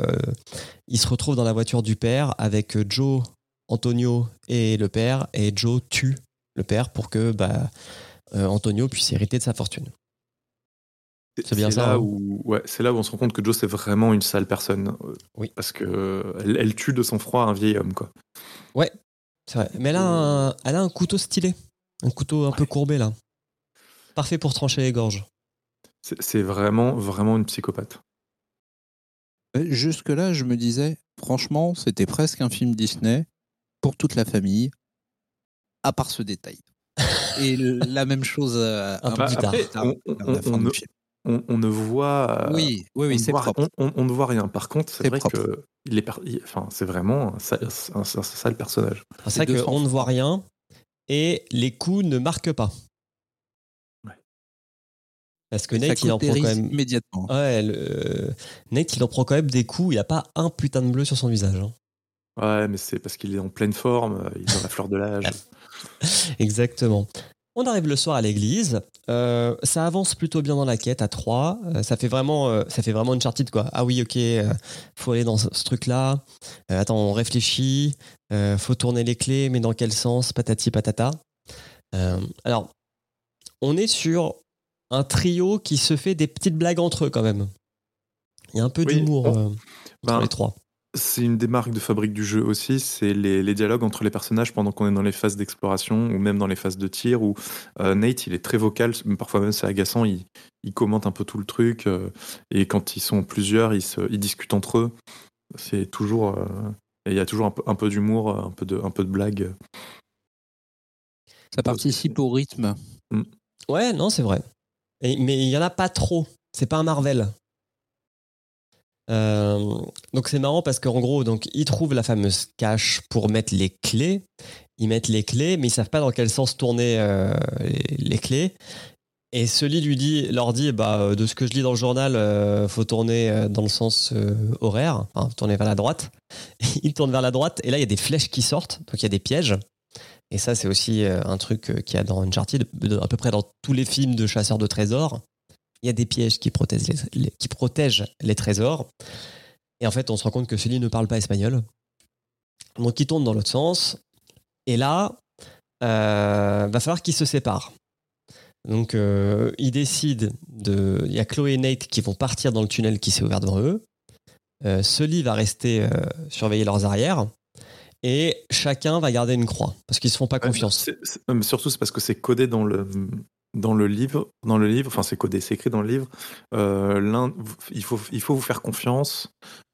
il se retrouve dans la voiture du père avec Joe, Antonio et le père. Et Joe tue le père pour que bah, Antonio puisse hériter de sa fortune. C'est bien ça, Là hein. où, ouais, c'est là où on se rend compte que Joe, c'est vraiment une sale personne. Euh, Oui. Parce que euh, elle, elle tue de sang froid un vieil homme, quoi. C'est vrai. Mais elle a, un, elle a un couteau stylé. Un couteau un peu Ouais. courbé, là. Parfait pour trancher les gorges. C'est vraiment, vraiment une psychopathe. Euh, Jusque-là, je me disais, franchement, c'était presque un film Disney pour toute la famille, à part ce détail. Et le- la même chose euh, Un peu peu plus tard. Après, on, ne, voit, euh, Oui, oui, oui, c'est propre. on- on- on ne voit rien. Par contre, c'est vrai propre. que il est, enfin, c'est vraiment un, sale- un- un sale personnage. C'est ça deux qu'on ne voit rien et les coups ne marquent pas. Ouais. Parce que Ça Nate, il en prend quand même. immédiatement. Ouais, le- Nate, il en prend quand même des coups. Il a pas un putain de bleu sur son visage. hein. Ouais, mais c'est parce qu'il est en pleine forme, euh, il est dans la fleur de l'âge. Exactement. On arrive le soir à l'église. Euh, ça avance plutôt bien dans la quête à 3. ça fait vraiment, euh, ça fait vraiment une chartide quoi. Ah oui, ok, euh, faut aller dans ce, ce truc-là. Euh, attends, on réfléchit. Euh, faut tourner les clés, mais dans quel sens? Patati patata. Euh, alors, on est sur un trio qui se fait des petites blagues entre eux quand même. Il y a un peu Oui, d'humour on- euh, entre Ben, les trois. C'est une des marques de fabrique du jeu aussi, c'est les, les dialogues entre les personnages pendant qu'on est dans les phases d'exploration ou même dans les phases de tir où euh, Nate il est très vocal, parfois même c'est agaçant, il, il commente un peu tout le truc euh, et quand ils sont plusieurs ils, se, ils discutent entre eux. C'est toujours euh, et il y a toujours un peu, un peu d'humour, un peu de, un peu de blague. Ça participe au rythme. Ouais, non, c'est vrai. Et- mais il y en a pas trop. C'est pas un Marvel. Euh, donc c'est marrant parce qu'en gros, donc ils trouvent la fameuse cache pour mettre les clés. Ils mettent les clés, mais ils savent pas dans quel sens tourner euh, les, clés. Et Sully lui dit, leur dit, bah, euh, de ce que je lis dans le journal, euh, faut tourner dans le sens horaire, tourner vers la droite. il tourne vers la droite, et là il y a des flèches qui sortent, donc il y a des pièges. Et ça, c'est aussi un truc qu'il y a dans Uncharted, à peu près dans tous les films de chasseurs de trésors. Il y a des pièges qui protègent les, les- qui protègent les trésors. Et en fait, on se rend compte que Sully ne parle pas espagnol. Donc ils tournent dans l'autre sens. Et là, euh, va falloir qu'ils se séparent. Donc euh, ils décident de. Il y a Chloé et Nate qui vont partir dans le tunnel qui s'est ouvert devant eux. Euh, Sully va rester euh, surveiller leurs arrières. Et chacun va garder une croix parce qu'ils se font pas confiance. Non, mais surtout, c'est parce que c'est codé dans le, dans le livre. Dans le livre, enfin, c'est codé, c'est écrit dans le livre. Euh, L'un, il faut, il faut vous faire confiance.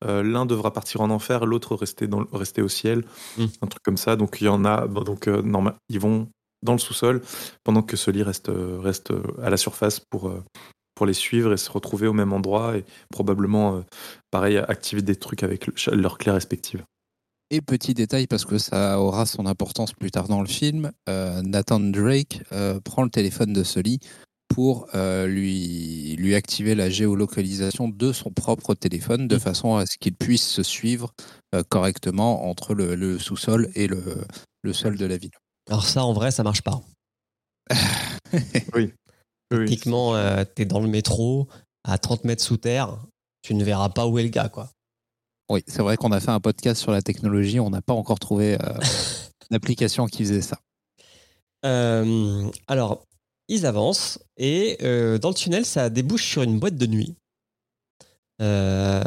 Euh, L'un devra partir en enfer, l'autre rester, dans, rester au ciel. Mm. Un truc comme ça. Donc, il y en a. bon, donc, euh, normal, ils vont dans le sous-sol pendant que reste, euh, reste euh, à la surface pour, pour les suivre et se retrouver au même endroit et probablement, pareil, activer des trucs avec le- leurs clés respectives. Et petit détail, parce que ça aura son importance plus tard dans le film, euh, Nathan Drake euh, prend le téléphone de Sully pour euh, lui, lui activer la géolocalisation de son propre téléphone de Mm. façon à ce qu'il puisse se suivre euh, correctement entre le, le sous-sol et le, le sol de la ville. Alors ça, en vrai, ça marche pas. Oui, oui. Techniquement, euh, t'es dans le métro, à 30 mètres sous terre, tu ne verras pas où est le gars, quoi. Oui, c'est vrai qu'on a fait un podcast sur la technologie, on n'a pas encore trouvé euh, d'application qui faisait ça. Euh, alors, ils avancent et euh, dans le tunnel, ça débouche sur une boîte de nuit euh,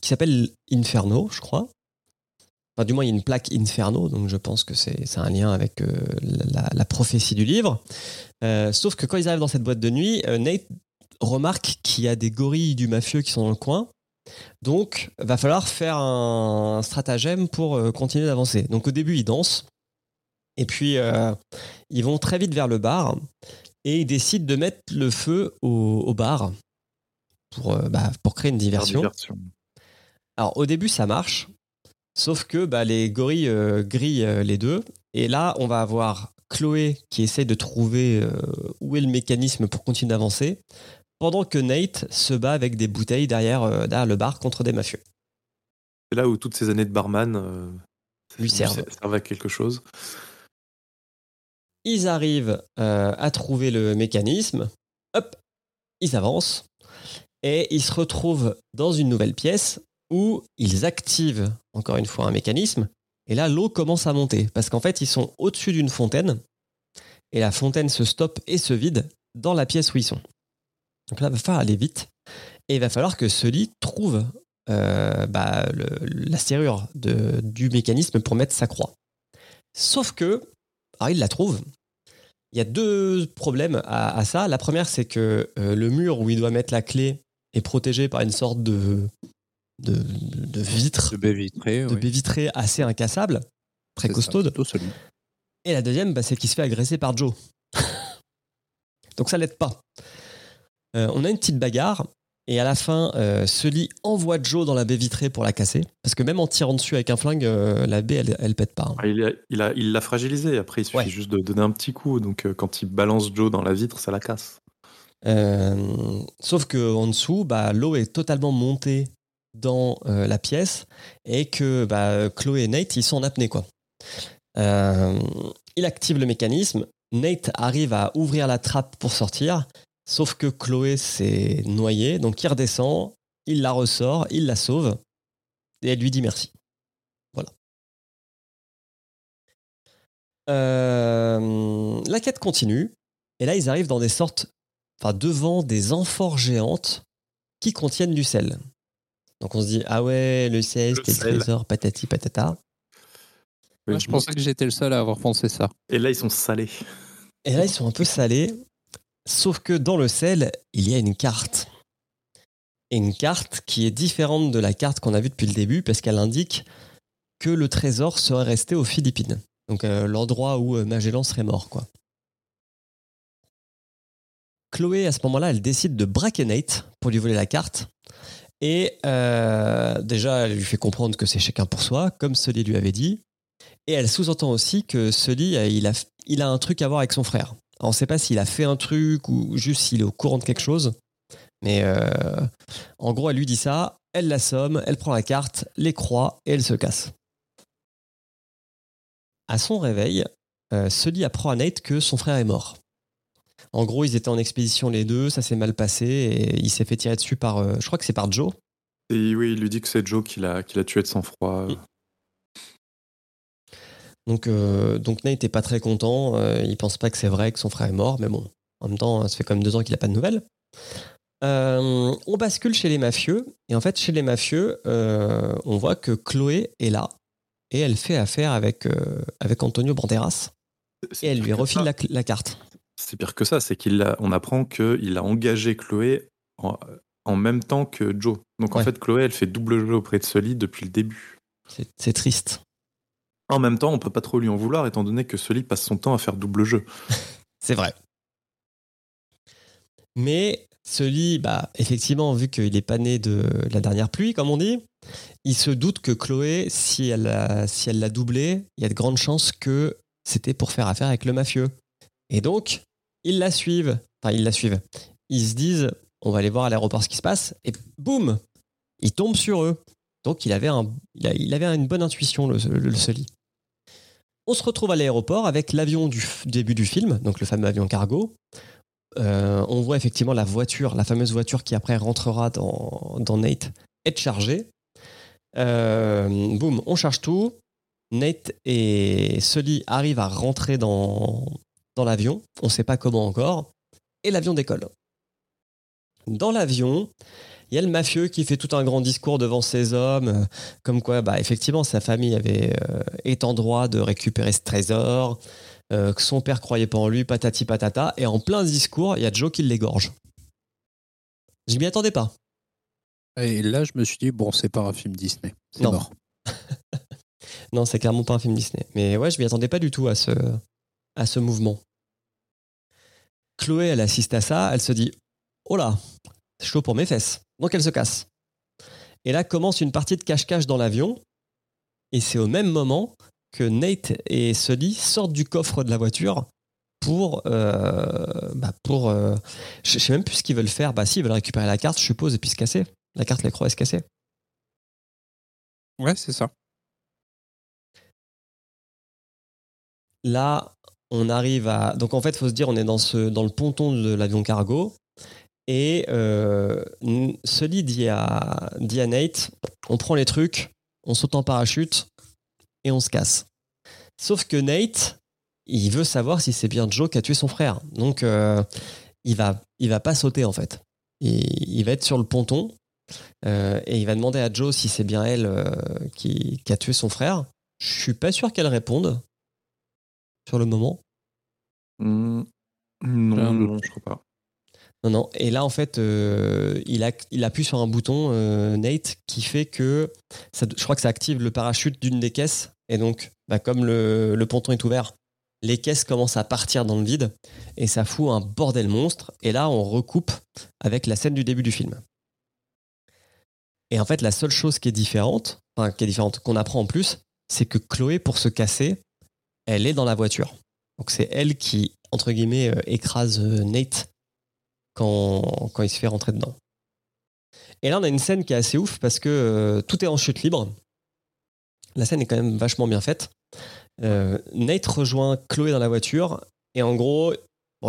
qui s'appelle Inferno, je crois. Enfin, du moins, il y a une plaque Inferno, donc je pense que c'est un lien avec euh, la, la prophétie du livre. Euh, sauf que quand ils arrivent dans cette boîte de nuit, euh, Nate remarque qu'il y a des gorilles du mafieux qui sont dans le coin. Donc, va falloir faire un stratagème pour euh, continuer d'avancer. Donc, au début, ils dansent. Et puis, euh, ils vont très vite vers le bar et ils décident de mettre le feu au, bar pour, euh, bah, pour créer une diversion. Alors, au début, ça marche. Sauf que bah, les gorilles grillent les deux. Et là, on va avoir Chloé qui essaye de trouver où est le mécanisme pour continuer d'avancer. Pendant que Nate se bat avec des bouteilles derrière, euh, derrière le bar contre des mafieux. C'est là où toutes ces années de barman euh, Lui servent. servent à quelque chose. Ils arrivent euh, à trouver le mécanisme. Hop, ils avancent. Et ils se retrouvent dans une nouvelle pièce où ils activent encore une fois un mécanisme. Et là, l'eau commence à monter. Parce qu'en fait, ils sont au-dessus d'une fontaine. Et la fontaine se stoppe et se vide dans la pièce où ils sont. Donc là, il va falloir aller vite. Et il va falloir que Sully trouve euh, bah, le- la serrure de- du mécanisme pour mettre sa croix. Sauf que, alors il la trouve. Il y a deux problèmes à, à ça. La première, c'est que euh, le mur où il doit mettre la clé est protégé par une sorte de, de, de vitre, De baie vitrée, de oui. baie vitrée assez incassable, très ça, costaude. solide. Et la deuxième, bah, c'est qu'il se fait agresser par Joe. Donc ça l'aide pas. Euh, on a une petite bagarre. Et à la fin, euh, Sully envoie Joe dans la baie vitrée pour la casser. Parce que même en tirant dessus avec un flingue, euh, la baie, elle, elle pète pas. hein. Ah, il a- il a- il l'a fragilisé. Après, il suffit Ouais. juste de donner un petit coup. Donc, euh, quand il balance Joe dans la vitre, ça la casse. Euh, sauf que en dessous, bah, l'eau est totalement montée dans euh, la pièce et que bah, Chloé et Nate, ils sont en apnée. Quoi. Euh, il active le mécanisme. Nate arrive à ouvrir la trappe pour sortir. Sauf que Chloé s'est noyée. Donc il redescend, il la ressort, il la sauve. Et elle lui dit merci. Voilà. Euh, la quête continue. Et là, ils arrivent dans des sortes enfin devant des amphores géantes qui contiennent du sel. Donc on se dit ah ouais le sel c'était le trésor patati patata. Moi, je pensais que j'étais le seul à avoir pensé ça. Et là, ils sont salés. Et là ils sont un peu salés, sauf que dans le sel il y a une carte. Et une carte qui est différente de la carte qu'on a vue depuis le début parce qu'elle indique que le trésor serait resté aux Philippines. Donc euh, l'endroit où euh, Magellan serait mort. Chloé, à ce moment-là, elle décide de braquer Nate pour lui voler la carte. Et euh, déjà, elle lui fait comprendre que c'est chacun pour soi, comme Sully lui avait dit. Et elle sous-entend aussi que Sully, il a un truc à voir avec son frère. On ne sait pas s'il a fait un truc ou juste s'il est au courant de quelque chose. Mais euh, en gros, elle lui dit ça, elle l'assomme, elle prend la carte, les croix et elle se casse. À son réveil, euh, Sully apprend à Nate que son frère est mort. En gros, ils étaient en expédition les deux, ça s'est mal passé et il s'est fait tirer dessus par, euh, je crois que c'est par Joe. Et oui, il lui dit que c'est Joe qui l'a qui l'a tué de sang-froid. Donc, euh, donc Nate n'est pas très content. euh, il pense pas que c'est vrai que son frère est mort, mais bon, en même temps, ça fait quand même deux ans qu'il n'a pas de nouvelles. Euh, on bascule chez les mafieux, et en fait, chez les mafieux, on voit que Chloé est là, et elle fait affaire avec, avec Antonio Banderas, et elle lui refile la, la carte. C'est pire que ça, c'est qu'il a, on apprend qu'il a engagé Chloé en, en même temps que Joe. Donc en fait, Chloé, elle fait double jeu auprès de Sully depuis le début. C'est triste. En même temps, on peut pas trop lui en vouloir, étant donné que Sully passe son temps à faire double jeu. C'est vrai. Mais Sully, bah, effectivement, vu qu'il n'est pas né de la dernière pluie, comme on dit, il se doute que Chloé, si elle l'a doublé, il y a de grandes chances que c'était pour faire affaire avec le mafieux. Et donc, ils la suivent. Enfin, ils la suivent. Ils se disent, on va aller voir à l'aéroport ce qui se passe, et boum, il tombe sur eux. Donc, il avait, une bonne intuition, le, le, le Sully. On se retrouve à l'aéroport avec l'avion du début du film, donc le fameux avion cargo. Euh, on voit effectivement la voiture, la fameuse voiture qui après rentrera dans, Nate, être chargée. Euh, boum, on charge tout. Nate et Sully arrivent à rentrer dans l'avion. On ne sait pas comment encore. Et l'avion décolle. Dans l'avion, il y a le mafieux qui fait tout un grand discours devant ses hommes, euh, comme quoi, bah, effectivement, sa famille avait euh, est en droit de récupérer ce trésor, euh, que son père croyait pas en lui, patati patata, et en plein discours, il y a Joe qui l'égorge. Je m'y attendais pas. Et là, je me suis dit, bon, c'est pas un film Disney. C'est Non. mort. Non, c'est clairement pas un film Disney. Mais ouais, je m'y attendais pas du tout à ce, à ce mouvement. Chloé, elle assiste à ça, elle se dit Oh là, c'est chaud pour mes fesses. Donc elle se casse. Et là commence une partie de cache-cache dans l'avion. Et c'est au même moment que Nate et Sully sortent du coffre de la voiture pour. euh, bah pour euh, je sais même plus ce qu'ils veulent faire. Bah, si, ils veulent récupérer la carte, je suppose, et puis se casser. La carte, les croix, se casser. Ouais, c'est ça. Là, on arrive à. Donc en fait, faut se dire, on est dans, ce, dans le ponton de l'avion cargo. Et euh, Sully dit à, dit à Nate on prend les trucs, on saute en parachute et on se casse. Sauf que Nate, il veut savoir si c'est bien Joe qui a tué son frère. Donc euh, il, va, il va pas sauter en fait. Il, il va être sur le ponton euh, et il va demander à Joe si c'est bien elle euh, qui, qui a tué son frère. Je suis pas sûr qu'elle réponde sur le moment. Hmm, non, non, je crois pas. Non, non. Et là, en fait, euh, il, appuie sur un bouton, euh, Nate, qui fait que je crois que ça active le parachute d'une des caisses. Et donc, bah, comme le, ponton est ouvert, les caisses commencent à partir dans le vide et ça fout un bordel monstre. Et là, on recoupe avec la scène du début du film. Et en fait, la seule chose qui est différente, enfin, qui est différente, qu'on apprend en plus, c'est que Chloé, pour se casser, elle est dans la voiture. Donc, c'est elle qui, entre guillemets, euh, écrase Nate quand, il se fait rentrer dedans. Et là, on a une scène qui est assez ouf parce que euh, tout est en chute libre. La scène est quand même vachement bien faite. Euh, Nate rejoint Chloé dans la voiture et en gros,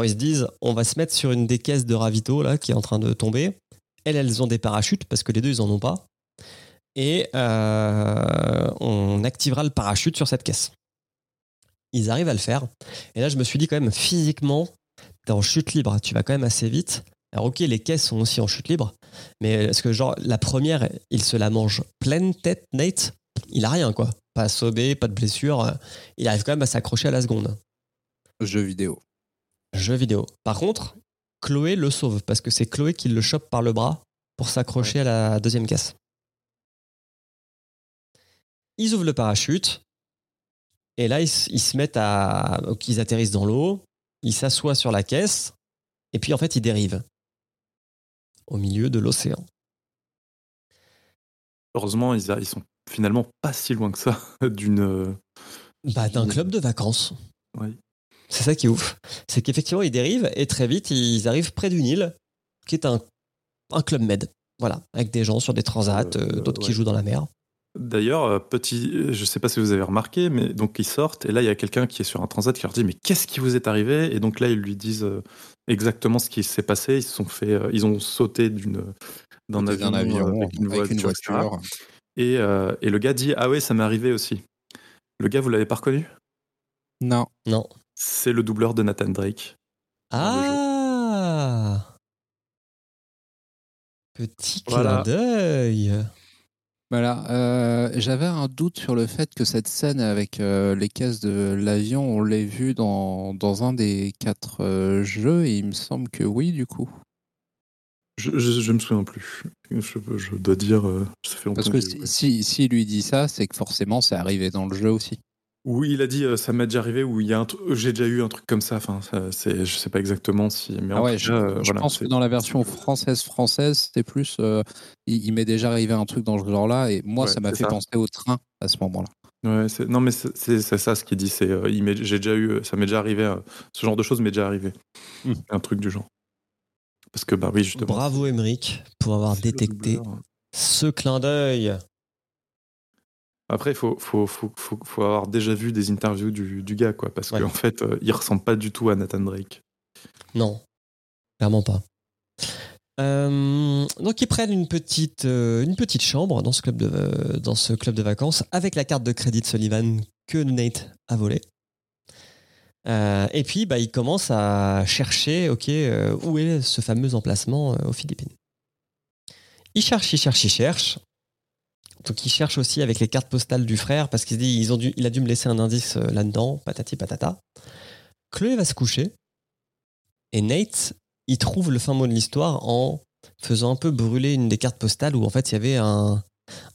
ils se disent on va se mettre sur une des caisses de ravito là, qui est en train de tomber. Elles, elles ont des parachutes parce que les deux, ils en ont pas. Et euh, on activera le parachute sur cette caisse. Ils arrivent à le faire. Et là, je me suis dit quand même, physiquement, en chute libre, tu vas quand même assez vite. Alors ok, les caisses sont aussi en chute libre, mais est-ce que genre la première, il se la mange pleine tête, Nate? Il a rien quoi, pas assommé, pas de blessure, euh, il arrive quand même à s'accrocher à la seconde. Jeu vidéo. Jeu vidéo. Par contre, Chloé le sauve parce que c'est Chloé qui le chope par le bras pour s'accrocher à la deuxième caisse. Ils ouvrent le parachute et là ils, ils se mettent à, ils atterrissent dans l'eau, ils s'assoient sur la caisse et puis en fait ils dérivent au milieu de l'océan. Heureusement, ils, a- ils sont finalement pas si loin que ça d'une. euh, Bah, d'un club de vacances. Oui. C'est ça qui est ouf. C'est qu'effectivement, ils dérivent et très vite, ils arrivent près d'une île qui est un, un club med. Voilà, avec des gens sur des transats, Euh, euh, d'autres qui jouent dans la mer. D'ailleurs, euh, petit, je sais pas si vous avez remarqué, mais donc ils sortent et là il y a quelqu'un qui est sur un transat qui leur dit mais qu'est-ce qui vous est arrivé? Et donc là ils lui disent euh, exactement ce qui s'est passé. Ils se sont fait, euh, ils ont sauté d'une d'un avion, avion euh, avec une voiture. Et, euh, et le gars dit ah ouais ça m'est arrivé aussi. Le gars vous l'avez pas reconnu? Non. Non. C'est le doubleur de Nathan Drake. Ah Petit clin Voilà. d'œil. Voilà. euh, J'avais un doute sur le fait que cette scène avec euh, les caisses de l'avion, on l'ait vue dans, dans un des quatre euh, jeux, et il me semble que oui, du coup. Je, je, je me souviens plus. Je, je dois dire, ça fait longtemps Parce que que si, si, si lui dit ça, c'est que forcément, c'est arrivé dans le jeu aussi. Oui, il a dit, euh, ça m'est déjà arrivé, ou il y a un tru- j'ai déjà eu un truc comme ça. Enfin, c'est, je sais pas exactement si. Mais Ah ouais, je, euh, je voilà, pense que dans la version française française, c'était plus. euh, il il m'est déjà arrivé un truc dans ce genre-là, et moi, Ouais, ça m'a fait ça. penser au train à ce moment-là. Ouais, non, mais c'est, ça ce qu'il dit. C'est, euh, j'ai déjà eu, ça m'est déjà arrivé. euh, ce genre de choses m'est déjà arrivé. Hmm. Un truc du genre. Parce que bah oui, justement. Bravo Emeric pour avoir détecté doubleur. ce clin d'œil. Après, il faut, faut, faut, faut, avoir déjà vu des interviews du, du gars, quoi, parce Ouais. qu'en fait, euh, il ressemble pas du tout à Nathan Drake. Non, clairement pas. Euh, donc ils prennent une petite, euh, une petite chambre dans ce, club de, euh, dans ce club de vacances avec la carte de crédit de Sullivan que Nate a volée. Et puis bah, ils commencent à chercher ok, où est ce fameux emplacement aux Philippines. Ils cherchent, ils cherchent, ils cherchent. Donc ils cherchent aussi avec les cartes postales du frère parce qu'il se dit ils ont dû, il a dû me laisser un indice euh, là-dedans, patati patata. Chloé va se coucher et Nate, il trouve le fin mot de l'histoire en faisant un peu brûler une des cartes postales où en fait il y avait un,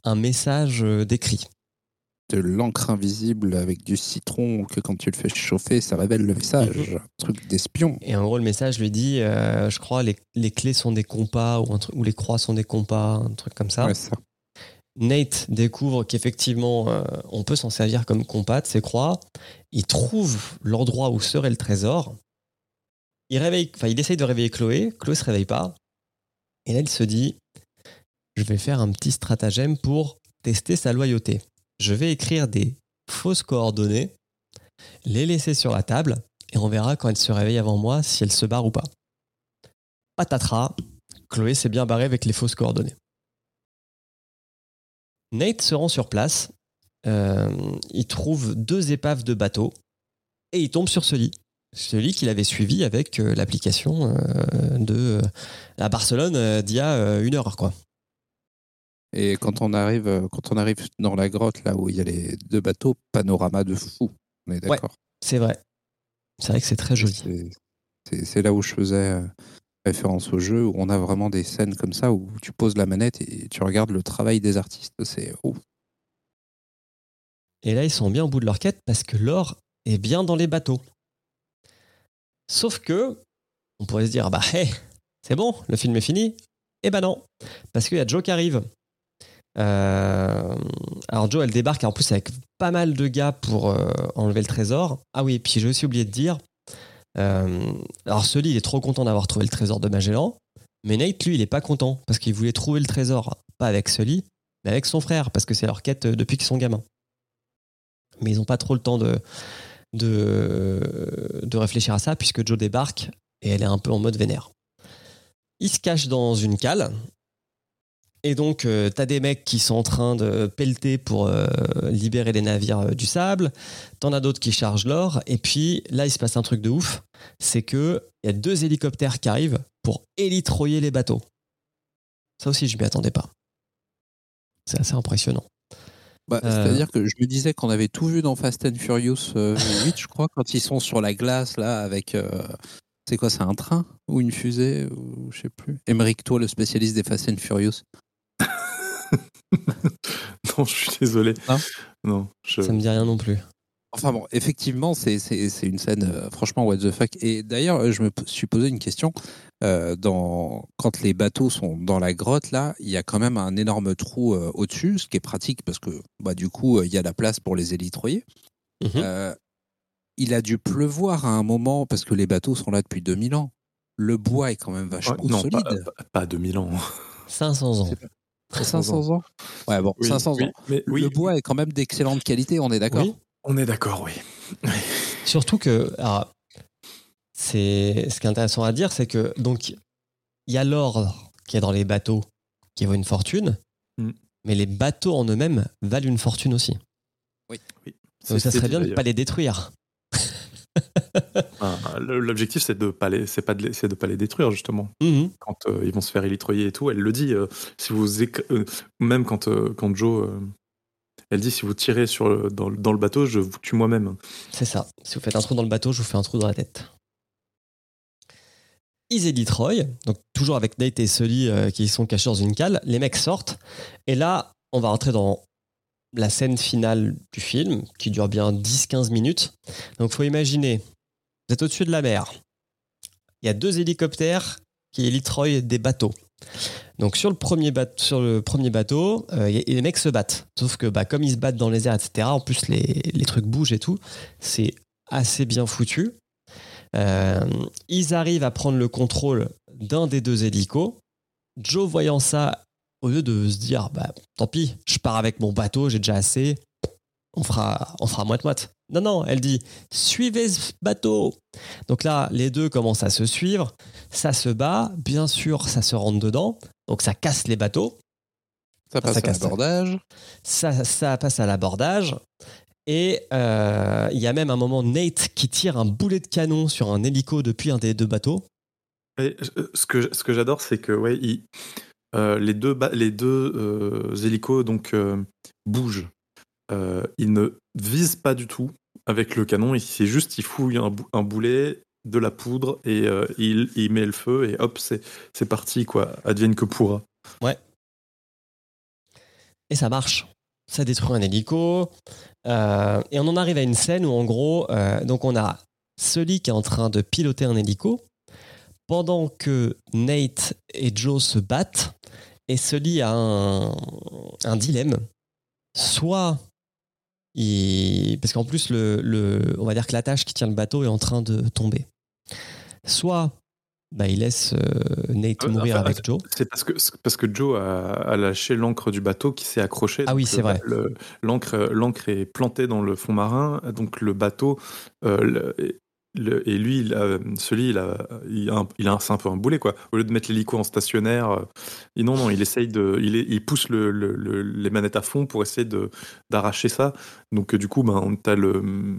un message euh, décrit. De l'encre invisible avec du citron que quand tu le fais chauffer, ça révèle le message. Mhm. Un truc d'espion. Et en gros, le message lui dit, euh, je crois, les, les clés sont des compas ou, un truc, ou les croix sont des compas, un truc comme ça. Ouais, ça. Nate découvre qu'effectivement, euh, on peut s'en servir comme compas de ces croix. Il trouve l'endroit où serait le trésor. Il essaye de réveiller Chloé. Chloé se réveille pas. Et là, il se dit Je vais faire un petit stratagème pour tester sa loyauté. Je vais écrire des fausses coordonnées, les laisser sur la table, et on verra quand elle se réveille avant moi si elle se barre ou pas. Patatras, Chloé s'est bien barrée avec les fausses coordonnées. Nate se rend sur place. Euh, il trouve deux épaves de bateaux et il tombe sur ce lit. Ce lit qu'il avait suivi avec euh, l'application euh, de à Barcelone d'il y a une heure, quoi. Et quand on arrive, quand on arrive dans la grotte là où il y a les deux bateaux, panorama de fou. On est d'accord. C'est vrai. C'est vrai que c'est très joli. C'est- là où je faisais référence au jeu, où on a vraiment des scènes comme ça où tu poses la manette et tu regardes le travail des artistes. C'est oh, Et là, ils sont bien au bout de leur quête parce que l'or est bien dans les bateaux. Sauf que, on pourrait se dire, bah, hé, c'est bon, le film est fini. Eh ben non, parce qu'il y a Joe qui arrive. Euh, alors Joe, elle débarque en plus avec pas mal de gars pour euh, enlever le trésor. Ah oui, puis j'ai aussi oublié de dire. Euh, alors Sully, il est trop content d'avoir trouvé le trésor de Magellan, mais Nate, lui, il est pas content parce qu'il voulait trouver le trésor, pas avec Sully, mais avec son frère, parce que c'est leur quête euh, depuis qu'ils sont gamins. Mais ils n'ont pas trop le temps de, de, de réfléchir à ça, puisque Joe débarque et elle est un peu en mode vénère. Il se cache dans une cale. Et donc, euh, t'as des mecs qui sont en train de pelleter pour euh, libérer les navires euh, du sable. T'en as d'autres qui chargent l'or. Et puis, là, il se passe un truc de ouf. C'est que il y a deux hélicoptères qui arrivent pour élitroyer les bateaux. Ça aussi, je m'y attendais pas. C'est assez impressionnant. Bah, Euh. C'est-à-dire que je me disais qu'on avait tout vu dans Fast and Furious euh, 8, je crois, quand ils sont sur la glace, là, avec. c'est quoi, c'est un train Ou une fusée ou, Je sais plus. Émeric, toi, le spécialiste des Fast and Furious. non, je suis désolé. Non non, je... Ça me dit rien non plus. Enfin bon, effectivement, c'est c'est- c'est une scène euh, franchement what the fuck. Et d'ailleurs, je me suis posé une question. Euh, dans, quand les bateaux sont dans la grotte, là, il y a quand même un énorme trou euh, au-dessus, ce qui est pratique parce que bah, du coup, euh, il y a la place pour les élitroyer. Mhm. Euh, il a dû pleuvoir à un moment parce que les bateaux sont là depuis 2000 ans. Le bois est quand même vachement Ouais, non, solide. pas, pas, pas 2000 ans. 500 ans. C'est 500 ans Ouais, bon, Oui, 500 oui, ans. mais oui, le bois est quand même d'excellente qualité, on est d'accord Oui. on est d'accord, oui. Surtout que, alors, c'est ce qui est intéressant à dire, c'est que donc il y a l'or qui est dans les bateaux qui vaut une fortune, Mm. mais les bateaux en eux-mêmes valent une fortune aussi. Oui, oui. Donc ça serait bien de ne pas les détruire. Ah, L'objectif, c'est de pas les, c'est pas de les, c'est de pas les détruire justement. Mhm. Quand euh, ils vont se faire élitroyer et tout, elle le dit. euh, si vous éc- euh, même quand quand Joe, elle dit si vous tirez sur le- dans, le- dans le bateau, je vous tue moi-même. C'est ça. Si vous faites un trou dans le bateau, je vous fais un trou dans la tête. Ils élitent Roy, donc toujours avec Nate et Sully qui sont cachés dans une cale. Les mecs sortent. Et là, on va rentrer dans la scène finale du film, qui dure bien 10-15 minutes. Donc, faut imaginer, vous êtes au-dessus de la mer. Il y a deux hélicoptères qui Roy des bateaux. Donc, sur le premier, bateau, euh, les mecs se battent. Sauf que, bah, comme ils se battent dans les airs, etc., en plus, les, les trucs bougent et tout, c'est assez bien foutu. Euh, ils arrivent à prendre le contrôle d'un des deux hélicos. Joe, voyant ça, au lieu de se dire, bah, tant pis, je pars avec mon bateau, j'ai déjà assez, on fera, on fera moite-moite. Non, non, elle dit, suivez ce bateau. Donc là, les deux commencent à se suivre, ça se bat, bien sûr, ça se rentre dedans, donc ça casse les bateaux, Ça passe ça à l'abordage. ça, ça passe à l'abordage. Et euh, il y a même un moment Nate qui tire un boulet de canon sur un hélico depuis un des deux bateaux. Et, euh, ce que ce que j'adore, c'est que ouais, il- euh, les deux les deux euh, hélicos donc euh, bougent. Euh, ils ne visent pas du tout avec le canon. il- C'est juste il fouille un, bou- un boulet, de la poudre et euh, il, il met le feu et hop c'est parti quoi. Advienne que pourra. Et ça marche. Ça détruit un hélico. Euh, et on en arrive à une scène où, en gros, donc on a Sully qui est en train de piloter un hélico pendant que Nate et Joe se battent. Et Sully a un dilemme. Soit il. Parce qu'en plus, le, le- on va dire que l'attache qui tient le bateau est en train de tomber. Soit bah, il laisse euh, Nate Euh, mourir enfin, avec Joe. C'est parce que c'est parce que Joe a, a lâché l'ancre du bateau qui s'est accroché. Ah oui, c'est vrai. l'ancre est plantée dans le fond marin, donc le bateau euh, le- et lui, il a, celui, il a, il a, un, il a un- c'est un peu un boulet quoi. Au lieu de mettre l'hélico en stationnaire, euh, et non non, il essaye de, il, est- il pousse le, le- le- les manettes à fond pour essayer de d'arracher ça. Donc euh, du coup, ben, on- t'as le,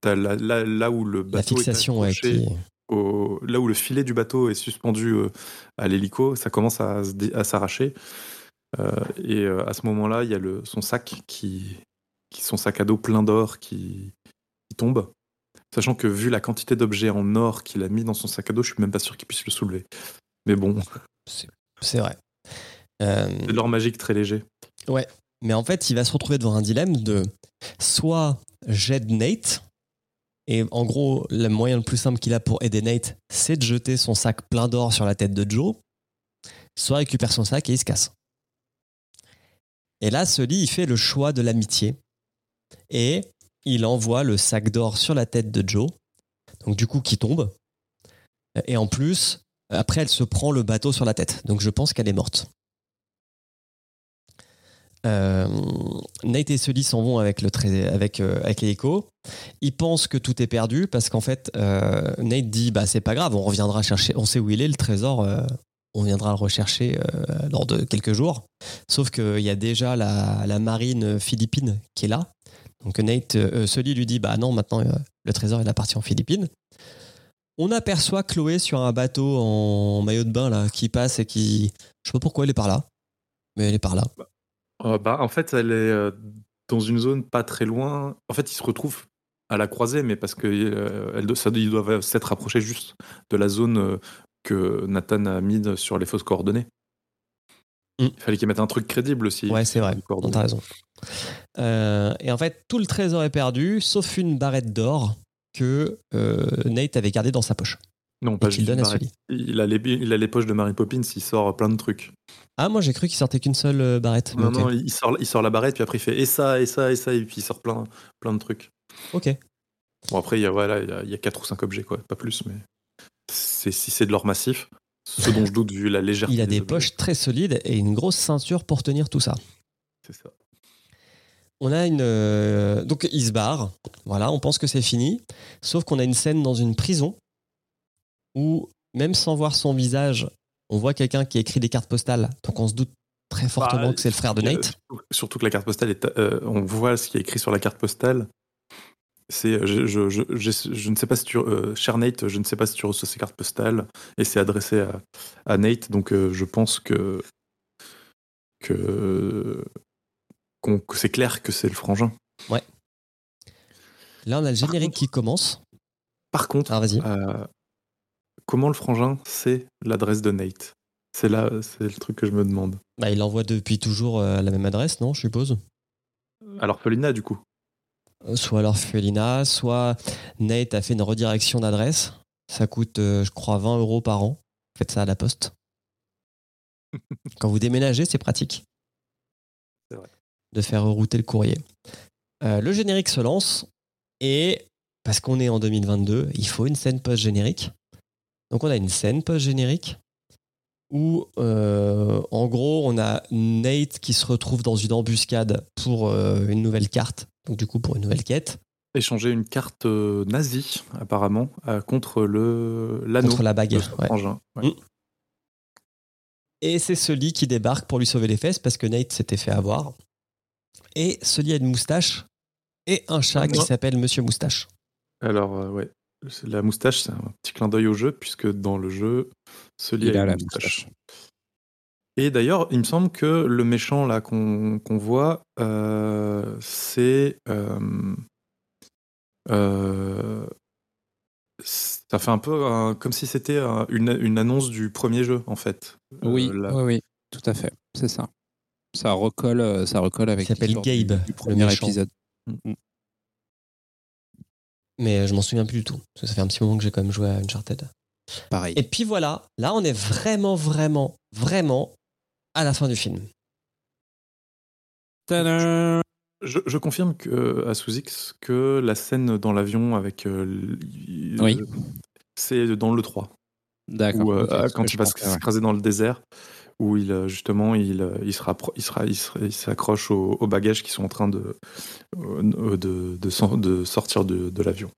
t'as la- là, là où le bateau La est fixation, ouais, qui. au- là où le filet du bateau est suspendu euh, à l'hélico, ça commence à, s'arracher. Euh, et à ce moment-là, il y a le, son sac qui, qui, son sac à dos plein d'or qui, qui tombe. Sachant que vu la quantité d'objets en or qu'il a mis dans son sac à dos, je suis même pas sûr qu'il puisse le soulever. Mais bon, C'est vrai. Euh, c'est de l'or magique très léger. mais en fait, il va se retrouver devant un dilemme de soit j'aide Nate, et en gros, le moyen le plus simple qu'il a pour aider Nate, c'est de jeter son sac plein d'or sur la tête de Joe, soit récupère son sac et il se casse. Et là, Sully, il fait le choix de l'amitié. Et il envoie le sac d'or sur la tête de Joe, donc du coup qui tombe. Et en plus, après, elle se prend le bateau sur la tête. Donc je pense qu'elle est morte. Euh, Nate et Sully s'en vont avec le avec euh, avec. Ils pensent que tout est perdu parce qu'en fait euh, Nate dit bah c'est pas grave, on reviendra chercher, on sait où il est le trésor, on viendra le rechercher lors de quelques jours. Sauf qu'il y a déjà la marine philippine qui est là. Donc Nate, euh, Sully lui dit bah non maintenant euh, le trésor il appartient aux Philippines. On aperçoit Chloé sur un bateau en maillot de bain là qui passe et qui je sais pas pourquoi elle est par là, mais elle est par là. Euh, bah, en fait, elle est euh, dans une zone pas très loin. En fait, ils se retrouvent à la croisée, mais parce que euh, ça, ils doivent s'être rapprochés juste de la zone euh, que Nathan a mis de- sur les fausses coordonnées. Mm. Il fallait qu'ils mettent un truc crédible aussi. Ouais, c'est vrai. T'as raison. Euh, et en fait, tout le trésor est perdu, sauf une barrette d'or que euh, Nate avait gardée dans sa poche. Non, pas juste donne à. Sully. Il a, les, il a les poches de Mary Poppins, il sort plein de trucs. Ah, moi j'ai cru qu'il sortait qu'une seule euh, barrette. Non, non, il sort, il sort la barrette, puis après il fait et ça, et ça, et ça, et puis il sort plein, plein de trucs. Ok. Bon, après, il y a, voilà, il y a, il y a 4 ou 5 objets, quoi, pas plus, mais c'est, si c'est de l'or massif, ce dont je doute vu la légèreté. Il a des objets. poches très solides et une grosse ceinture pour tenir tout ça. C'est ça. On a une. euh, Donc il se barre. Voilà, on pense que c'est fini. Sauf qu'on a une scène dans une prison où, même sans voir son visage, on voit quelqu'un qui écrit des cartes postales. Donc on se doute très fortement Bah, que c'est le frère de Nate. surtout- Surtout que la carte postale, est, euh, on voit ce qui est écrit sur la carte postale. C'est, je, je, je, je- je ne sais pas si tu, euh, cher Nate, je ne sais pas si tu reçois ces cartes postales et c'est adressé à, à Nate, donc je pense que que, que c'est clair que c'est le frangin. Là, on a le générique contre- qui commence. Par contre, Ah, euh, comment le frangin sait l'adresse de Nate? C'est là, c'est le truc que je me demande. Bah, il envoie depuis toujours euh, à la même adresse, non, je suppose? À l'orphelinat, du coup. Euh, Soit l'orphelinat, soit Nate a fait une redirection d'adresse. Ça coûte, je crois, 20 euros par an. Faites ça à la poste. Quand vous déménagez, c'est pratique. De faire rerouter le courrier. Euh, le générique se lance et parce qu'on est en 2022, il faut une scène post-générique. Donc on a une scène post-générique où, euh, en gros, on a Nate qui se retrouve dans une embuscade pour euh, une nouvelle carte, donc du coup pour une nouvelle quête, Échanger une carte nazie, apparemment, contre le l'anneau contre la ouais. Ouais. Mm. Et c'est Sully qui débarque pour lui sauver les fesses parce que Nate s'était fait avoir. Et Sully a une moustache et un chat qui s'appelle Monsieur Moustache. Alors, euh, ouais. C'est- La moustache, c'est un petit clin d'œil au jeu, puisque dans le jeu, Il a une la moustache. moustache. Et d'ailleurs, il me semble que le méchant là qu'on voit, euh, c'est. euh, euh, ça fait un peu un- comme si c'était un- une, une annonce du premier jeu, en fait. Euh, Oui, oui, oui, tout à fait. C'est ça. Ça recolle, euh, ça recolle avec. Il s'appelle Gabe, du, le premier épisode. Mais je m'en souviens plus du tout. Parce que ça fait un petit moment que j'ai quand même joué à Uncharted. Pareil. Et puis voilà, là on est vraiment, vraiment, vraiment à la fin du film. Tadam Je, je confirme que, à Sous-X que la scène dans l'avion avec. euh, Oui. C'est dans le 3. D'accord. Euh, ah, quand il va pensais, ouais. s'écraser dans le désert, où il euh, justement il, euh, il, se rappro- il, sera, il, sera- il s'accroche aux, aux bagages qui sont en train de, euh, de, de, sor- de sortir de, de l'avion.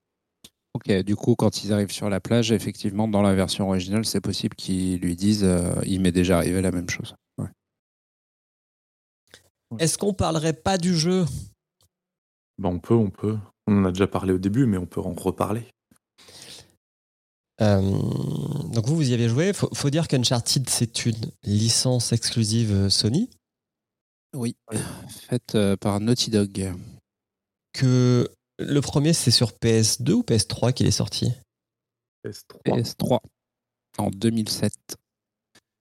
Ok, du coup, quand ils arrivent sur la plage, effectivement, dans la version originale, c'est possible qu'ils lui disent euh, il m'est déjà arrivé la même chose. Ouais. Est-ce qu'on parlerait pas du jeu? Bah, on peut, on peut. On en a déjà parlé au début, mais on peut en reparler. Euh, donc vous, vous y avez joué. Faut, faut dire qu'Uncharted, c'est une licence exclusive euh, Sony. Oui, faite euh, par Naughty Dog. Que le premier, c'est sur PS2 ou PS3 qu'il est sorti? PS3. PS3 en 2007.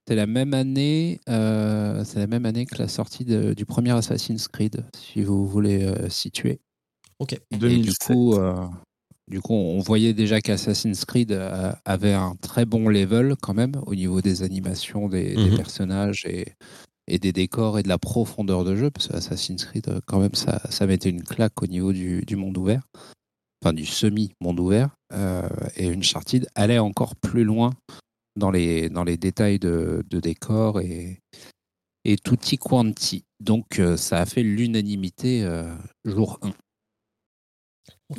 C'est la même année, euh, c'est la même année que la sortie de- du premier Assassin's Creed, si vous voulez euh, situer. Ok. Et 2007. du coup, euh, du coup, on voyait déjà qu'Assassin's Creed euh, avait un très bon level quand même au niveau des animations des, des Mhm. personnages et, et des décors et de la profondeur de jeu, parce que Assassin's Creed, euh, quand même, ça, ça mettait une claque au niveau du, du monde ouvert, enfin du semi-monde ouvert. Euh, et Uncharted allait encore plus loin dans les, dans les détails de, de décors et, et tutti quanti. Donc, euh, ça a fait l'unanimité euh, jour 1.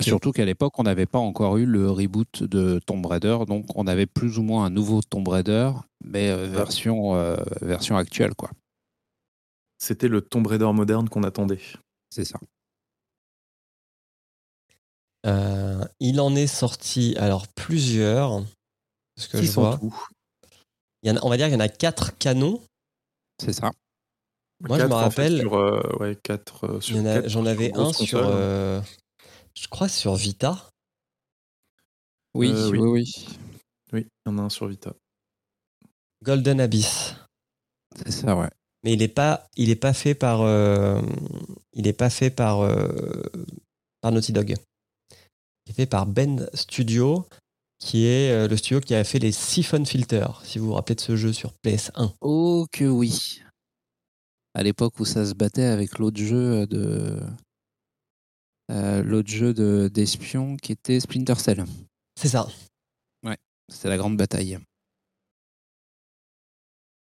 Surtout qu'à l'époque, on n'avait pas encore eu le reboot de Tomb Raider, donc on avait plus ou moins un nouveau Tomb Raider, mais euh, version, euh, version actuelle, quoi. C'était le Tomb Raider moderne qu'on attendait. C'est ça. Euh, il en est sorti alors plusieurs. Ce que je Six en vois. tout. Il y en a- on va dire qu'il y en a quatre canons. C'est ça. Moi, je me Quatre, en fait, rappelle- sur, euh, ouais, quatre, euh, sur J'en avais un sur, euh, je crois, sur Vita. Oui, Euh, oui, oui. oui. Oui, il y en a un sur Vita. Golden Abyss. C'est ça, ouais. Mais il n'est pas, il est pas fait par, euh, il est pas fait par, euh, par Naughty Dog. Il est fait par Ben Studio, qui est euh, le studio qui a fait les Siphon Filter, si vous vous rappelez de ce jeu sur PS1. Oh que oui. À l'époque où ça se battait avec l'autre jeu de euh, l'autre jeu de d'espion qui était Splinter Cell. C'est ça. C'était la grande bataille.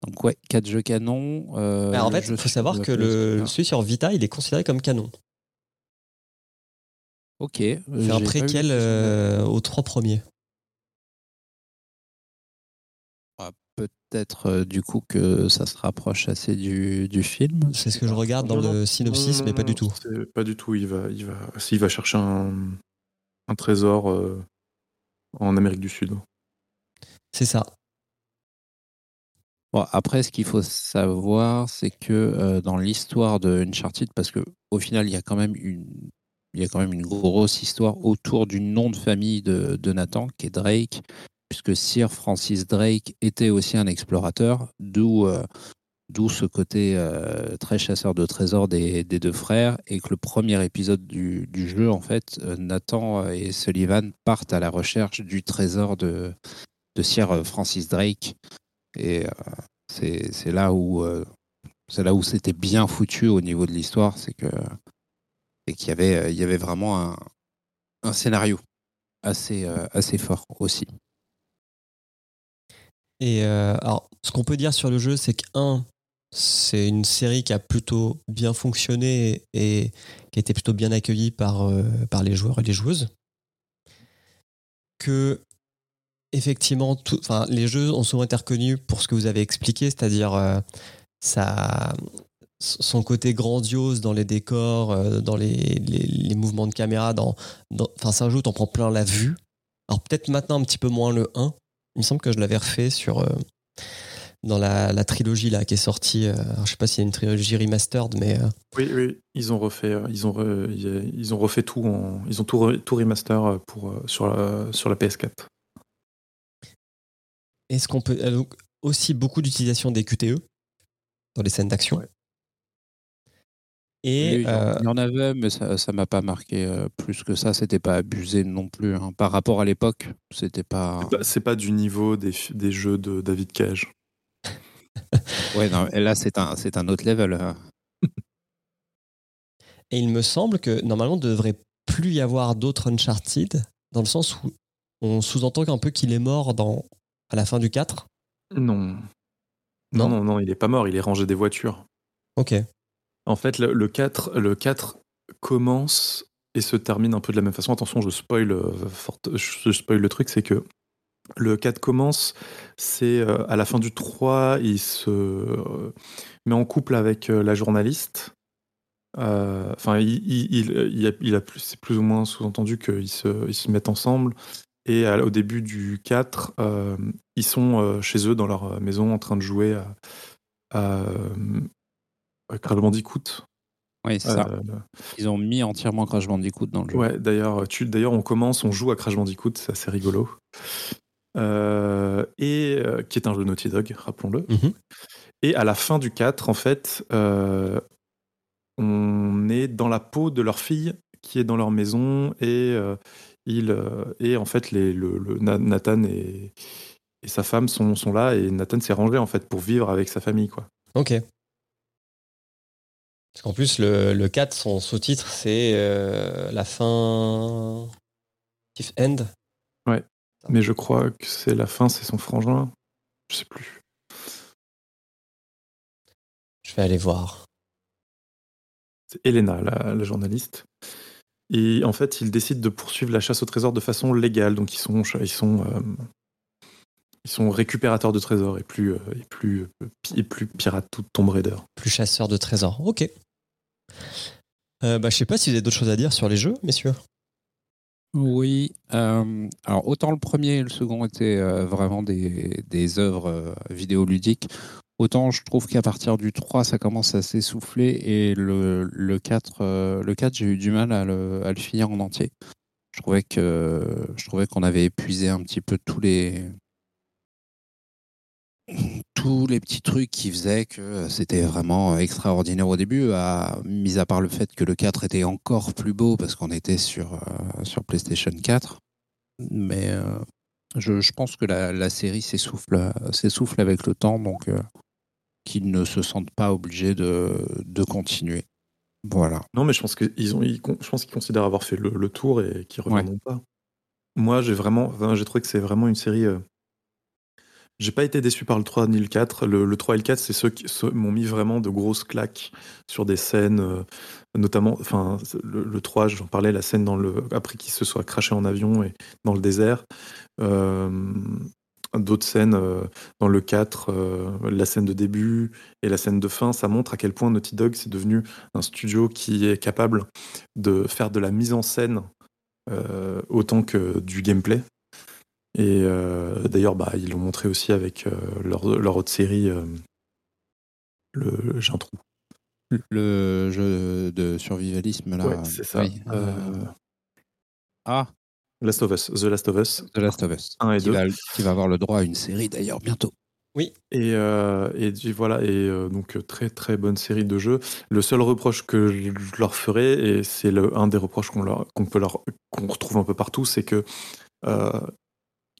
Donc ouais, quatre jeux canons. euh, Alors, en fait, il faut savoir que le, PS1. celui sur Vita, il est considéré comme canon. Ok. C'est un préquel euh, aux trois premiers? Peut-être euh, du coup que ça se rapproche assez du, du film. C'est ce que je regarde dans Non, le synopsis, non, mais pas non, du tout. Pas du tout. Il va, il va, s'il va chercher un, un trésor euh, en Amérique du Sud. C'est ça. Bon, après, ce qu'il faut savoir, c'est que euh, dans l'histoire de Uncharted, parce que au final, il y a quand même une, il y a quand même une grosse histoire autour du nom de famille de, de Nathan, qui est Drake, puisque Sir Francis Drake était aussi un explorateur, d'où euh, ce côté euh, très chasseur de trésors des, des, deux frères, et que le premier épisode du, du jeu, en fait, euh, Nathan et Sullivan partent à la recherche du trésor de, de Sir Francis Drake, et c'est là où c'était bien foutu au niveau de l'histoire, c'est qu'il y avait y avait vraiment un, un scénario assez assez fort aussi. Et euh, alors, ce qu'on peut dire sur le jeu, c'est que un, c'est une série qui a plutôt bien fonctionné et qui a été plutôt bien accueillie par, euh, par les joueurs et les joueuses. Que effectivement, tout, les jeux ont souvent été reconnus pour ce que vous avez expliqué, c'est-à-dire euh, ça, son côté grandiose dans les décors, euh, dans les, les, les, mouvements de caméra. Dans, dans, c'est un jeu où t'en prends plein la vue. Alors peut-être maintenant un petit peu moins le 1, il me semble que je l'avais refait sur euh, dans la, la, trilogie là qui est sortie. Euh, je sais pas s'il y a une trilogie remastered, mais euh, oui, oui, ils ont refait, ils ont, re, ils ont refait tout, en, ils ont tout, tout remaster pour sur la, sur la PS4. Est-ce qu'on peut donc aussi beaucoup d'utilisation des QTE dans les scènes d'action? Ouais. Et oui, euh... il y en avait, mais ça ne m'a pas marqué euh, plus que ça. C'était pas abusé non plus. Hein. Par rapport à l'époque, c'était pas. C'est pas, pas, du niveau des, des, jeux de David Cage. ouais, non, là, c'est un, c'est un autre level. Hein. et il me semble que normalement, il ne devrait plus y avoir d'autres Uncharted, dans le sens où on sous-entend un peu qu'il est mort dans, à la fin du 4. Non. Non, non, non, non il est pas mort, il est rangé des voitures. Ok. En fait, le, le, 4, le 4 commence et se termine un peu de la même façon. Attention, je spoil, euh, le truc, c'est que le 4 commence, c'est euh, à la fin du 3, il se euh, met en couple avec la journaliste. Enfin, il, a, c'est plus ou moins sous-entendu qu'ils se, mettent ensemble. Et au début du 4, ils sont chez eux dans leur maison en train de jouer à Crash Bandicoot. Oui, c'est ça. Ils ont mis entièrement Crash Bandicoot dans le jeu. Ouais, d'ailleurs, tu, d'ailleurs, on commence, on joue à Crash Bandicoot, c'est assez rigolo. Euh, et euh, qui est un jeu Naughty Dog, rappelons-le. Mm -hmm. Et à la fin du 4, en fait, euh, on est dans la peau de leur fille qui est dans leur maison et il et en fait les, le, le Nathan et, et, sa femme sont, sont là et Nathan s'est rangé en fait pour vivre avec sa famille quoi. Ok. Parce qu'en plus, le, le 4, son sous-titre, c'est euh, la fin. If End. Ouais. Mais je crois que c'est la fin, c'est son frangin. Je sais plus. Je vais aller voir. C'est Elena, la, la, journaliste. Et en fait, ils décident de poursuivre la chasse au trésor de façon légale. Donc, ils sont, ils sont, euh, ils sont récupérateurs de trésors et plus, euh, et plus, et plus pirates tout Tomb Raider. Plus chasseurs de trésors. Ok. Euh, bah, sais pas si vous avez d'autres choses à dire sur les jeux, messieurs. Oui. Euh, alors, autant le premier et le second étaient euh, vraiment des, des œuvres euh, vidéoludiques, autant je trouve qu'à partir du 3, ça commence à s'essouffler et le, le 4, euh, le 4 j'ai eu du mal à le, finir en entier. Je trouvais qu'on avait épuisé un petit peu tous les tous les petits trucs qui faisaient que c'était vraiment extraordinaire au début, à, mis à part le fait que le 4 était encore plus beau parce qu'on était sur, euh, sur PlayStation 4. Mais euh, je, je, pense que la, la série s'essouffle, s'essouffle avec le temps, donc euh, qu'ils ne se sentent pas obligés de, de continuer. Voilà. Non, mais je pense qu'ils ont, ils, je pense qu'ils considèrent avoir fait le, le tour et qu'ils ne reviendront ouais. pas. Moi, j'ai vraiment, enfin, j'ai trouvé que c'est vraiment une série j'ai pas été déçu par le 3 ni le 4. Le, le 3 et le 4, c'est ceux qui m'ont mis vraiment de grosses claques sur des scènes, euh, notamment, enfin, le, le 3, j'en parlais, la scène dans le, après qu'il se soit craché en avion et dans le désert. Euh, D'autres scènes euh, dans le 4, euh, la scène de début et la scène de fin, ça montre à quel point Naughty Dog c'est devenu un studio qui est capable de faire de la mise en scène autant que du gameplay. Et euh, d'ailleurs, bah, ils l'ont montré aussi avec euh, leur, leur autre série. euh, le, j'ai un trou. Le jeu de survivalisme, là. Ouais, c'est ça. oui, euh, Euh, Ah, Last of Us, The Last of Us The Last of Us. 1 et Qui 2. va, qui va avoir le droit à une série d'ailleurs bientôt. Et, euh, et du- voilà, et euh, donc euh, très très bonne série de jeux. Le seul reproche que je je leur ferai, et c'est le- un des reproches qu'on leur- qu'on peut leur qu'on retrouve un peu partout, c'est que euh,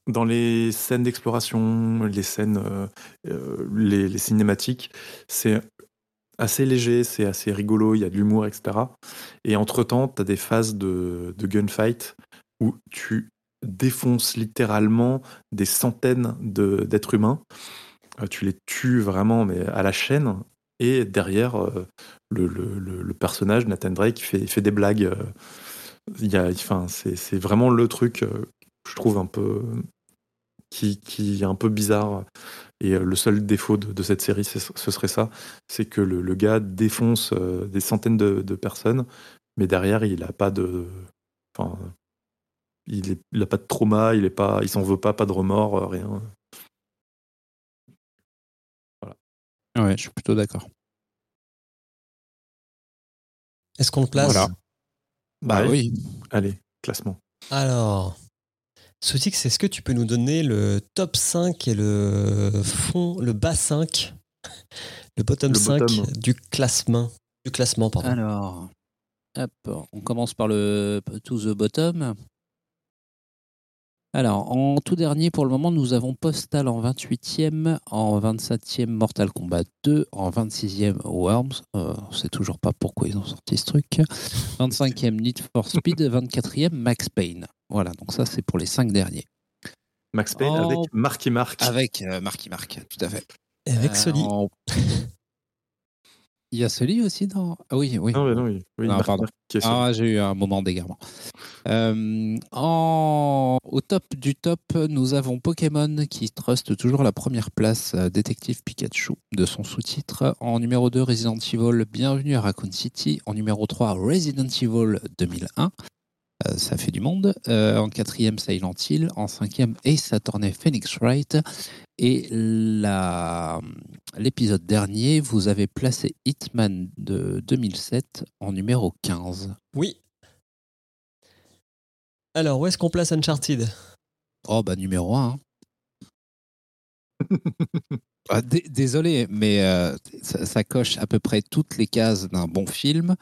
dans les scènes d'exploration, les scènes, euh, euh, les, cinématiques, c'est assez léger, c'est assez rigolo, il y a de l'humour, etc. Et entre-temps, tu as des phases de, gunfight où tu défonces littéralement des centaines d'êtres humains. Euh, tu les tues vraiment, mais à la chaîne. Et derrière, le, personnage, Nathan Drake, fait, fait des blagues. il c'est vraiment le truc, je trouve, un peu. Qui, qui est un peu bizarre. Et euh, le seul défaut de, de cette série, ce serait ça c'est que le, le gars défonce euh, des centaines de, de personnes, mais derrière, il a pas de. Enfin, il, est- il a pas de trauma, il est pas, il s'en veut pas, pas de remords, euh, rien. Ouais, je suis plutôt d'accord. Est-ce qu'on le place? Voilà. Bah Ouais. oui. Allez, classement. Alors, Soutix, est-ce que tu peux nous donner le top 5 et le fond, le bas 5, le bottom Le 5 bottom. du classement Du classement, pardon. Alors, hop, on commence par le to the bottom. Alors, en tout dernier, pour le moment, nous avons Postal en 28e, en 27e Mortal Kombat 2, en 26e Worms. Euh, on sait toujours pas pourquoi ils ont sorti ce truc. 25e Need for Speed, 24e Max Payne. Voilà, donc ça c'est pour les cinq derniers. Max Payne avec Marky Mark. Avec euh, Marky Mark, tout à fait. Et avec Euh, Soli. en- Il y a Sully aussi dans. Ah oui, oui. Non, mais non, oui. oui, Non, Marky pardon. Ah, j'ai eu un moment d'égarement. Euh, en... Au top du top, nous avons Pokémon qui truste toujours la première place, euh, Détective Pikachu, de son sous-titre. En numéro 2, Resident Evil, Bienvenue à Raccoon City. En numéro 3, Resident Evil 2001. Euh, ça fait du monde. Euh, en quatrième, Silent Hill. En cinquième, Ace Attorney Phoenix Wright. Et la- l'épisode dernier, vous avez placé Hitman de 2007 en numéro 15. Oui. Alors, où est-ce qu'on place Uncharted? Oh, bah numéro 1. désolé, mais euh, ça, ça coche à peu près toutes les cases d'un bon film.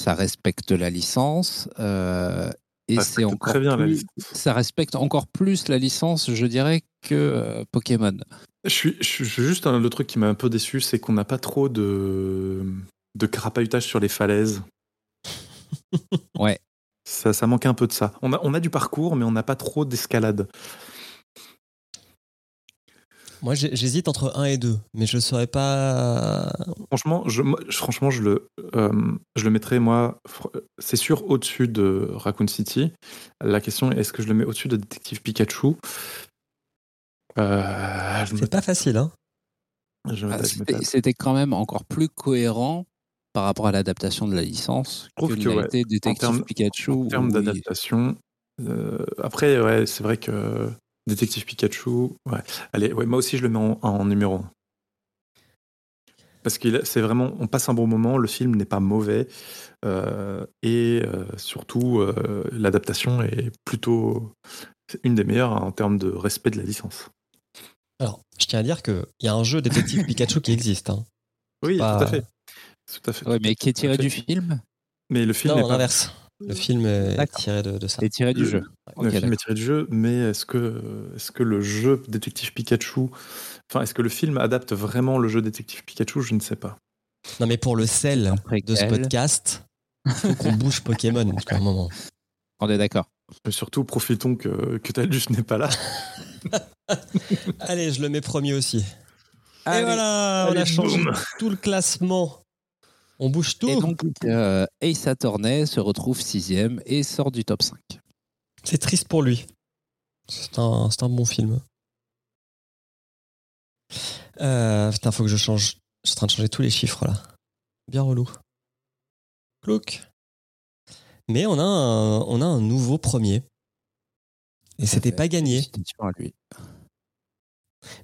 Ça respecte la licence. euh, et Ça c'est respecte encore très bien la plus- ça respecte encore plus la licence, je dirais, que euh, Pokémon. Je suis, je suis juste le truc qui m'a un peu déçu, c'est qu'on n'a pas trop de, de carapahutage sur les falaises. Ouais. Ça, ça manquait un peu de ça. On a, on a du parcours, mais on n'a pas trop d'escalade. Moi, j'hésite entre 1 et 2, mais je ne saurais pas. Franchement, je, moi, je- franchement, je le, euh, je le mettrais, moi, c'est sûr, au-dessus de Raccoon City. La question est, est-ce que je le mets au-dessus de Détective Pikachu? Euh, je C'est me- pas facile, hein je Ah, je C'était quand même encore plus cohérent par rapport à l'adaptation de la licence trouve que, que, ouais, été Détective termes- Pikachu. En termes d'adaptation, euh, après, ouais, c'est vrai que Détective Pikachu, ouais. Allez, ouais, moi aussi je le mets en, en numéro 1. Parce que c'est vraiment, on passe un bon moment, le film n'est pas mauvais, euh, et euh, surtout, euh, l'adaptation est plutôt une des meilleures en termes de respect de la licence. Alors, je tiens à dire qu'il y a un jeu détective Pikachu qui existe. Hein. Oui, pas- tout à fait. Tout à fait. Ouais, mais qui est tiré du film? Mais le film Non, pas l'inverse. Le film est tiré de, de ça. est tiré du Le- jeu. Le film est tiré du jeu, mais est-ce que, est que le jeu Détective Pikachu, enfin, est-ce que le film adapte vraiment le jeu Détective Pikachu? Je ne sais pas. Non, mais pour le sel Après de ce podcast, il faut qu'on bouge Pokémon à un moment. On est d'accord. Mais surtout, profitons que, que Taldus n'est pas là. Allez, je le mets premier aussi. Et Allez. voilà, on a changé boum. tout le classement. On bouge tout. Et donc, euh, Ace Attorney se retrouve sixième et sort du top 5. C'est triste pour lui. C'est un, c'est un bon film. Euh, putain, faut que je change. Je suis en train de changer tous les chiffres là. Bien relou. Clouk. Mais on a un, on a un nouveau premier. Et c'était pas gagné. Lui.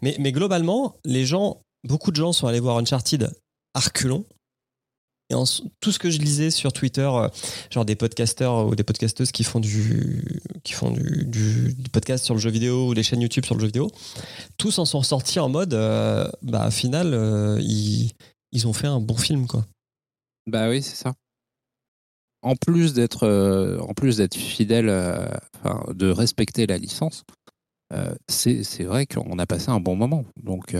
Mais, mais globalement, les gens, beaucoup de gens sont allés voir Uncharted à reculons. Et tout ce que je lisais sur Twitter, euh, genre des podcasteurs ou des podcasteuses qui font du, qui font du, podcast sur le jeu vidéo ou des chaînes YouTube sur le jeu vidéo, tous en sont sortis en mode, euh, bah, au final, euh, ils, ils ont fait un bon film, quoi. Bah oui, c'est ça. En plus d'être en plus d'être fidèle, de respecter la licence, c'est vrai qu'on a passé un bon moment. Donc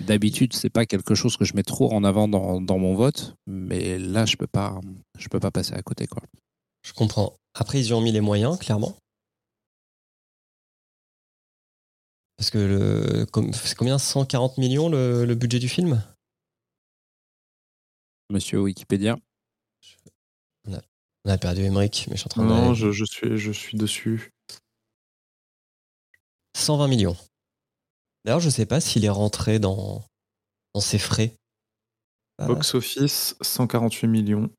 d'habitude, c'est pas quelque chose que je mets trop en avant dans, dans mon vote, mais là, je peux pas je peux pas passer à côté quoi. Je comprends. Après, ils y ont mis les moyens, clairement. Parce que le, c'est combien? 140 millions le, le budget du film? Monsieur Wikipédia. On a perdu Emmerich, mais je suis en train Non, de. je, je suis, je suis dessus. 120 millions. D'ailleurs, je sais pas s'il est rentré dans, dans ses frais. Ah, Box office, 148 millions.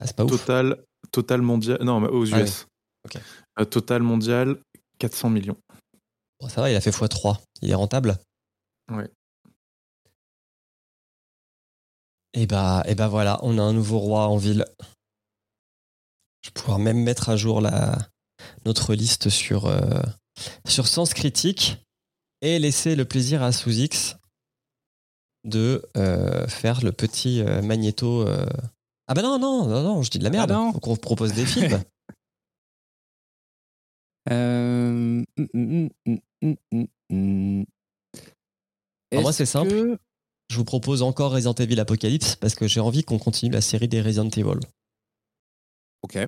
ah, c'est pas ouf. Total, total mondial. Non, mais aux US. Ah. Ok. Euh, total mondial, 400 millions. Bon, ça va, il a fait x3. Il est rentable. Ouais. Et bah, et bah voilà, on a un nouveau roi en ville. Je vais pouvoir même mettre à jour la, notre liste sur, euh, sur Sens Critique et laisser le plaisir à Sous-X de euh, faire le petit euh, magnéto. euh. Ah bah non, non, non, non, je dis de la merde. Ah non. Faut qu'on propose des films. Euh, mm, mm, mm, mm, mm, mm. Est-ce c'est simple. que- je vous propose encore Resident Evil Apocalypse parce que j'ai envie qu'on continue la série des Resident Evil. Ok.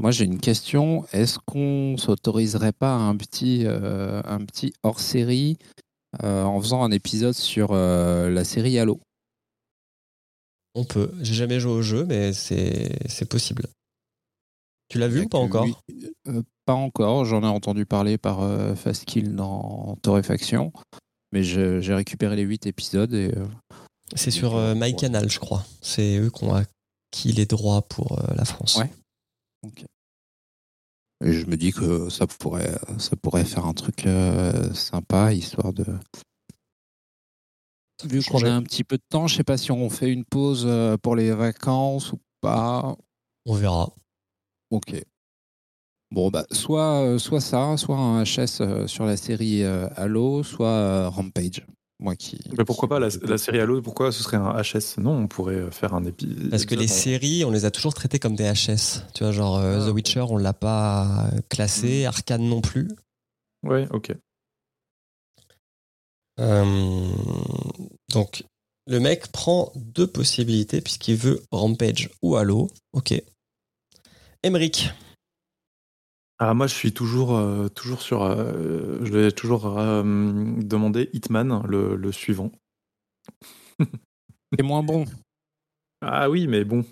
Moi, j'ai une question. Est-ce qu'on s'autoriserait pas un petit, euh, un petit hors-série euh, en faisant un épisode sur euh, la série Halo? On peut. J'ai jamais joué au jeu, mais c'est possible. Tu l'as vu ou pas encore? Pas encore. J'en ai entendu parler par Fastkill dans Torréfaction. Mais j'ai récupéré les 8 épisodes et C'est sur MyCanal, je crois. C'est eux qui ont acquis les droits pour la France. Ouais. Et je me dis que ça pourrait, ça pourrait faire un truc euh, sympa, histoire de. Vu qu'on a un petit peu de temps, je sais pas si on fait une pause euh, pour les vacances ou pas. On verra. Ok. Bon, bah, soit, euh, soit ça, soit un HS sur la série Halo, soit Rampage. Moi qui. Mais pourquoi pas la, la série Halo Pourquoi ce serait un HS Non, on pourrait faire un épisode. Parce que les séries, on les a toujours traitées comme des HS. Tu vois, genre euh, Ah, The. Witcher, on l'a pas classé, Arcane non plus. Ouais, ok. Euh, donc, le mec prend deux possibilités puisqu'il veut Rampage ou Halo. Ok. Emric, Ah, moi, je suis toujours, euh, toujours sur. euh, je vais toujours euh, demander Hitman, le, le suivant. C'est moins bon. Ah oui, mais bon,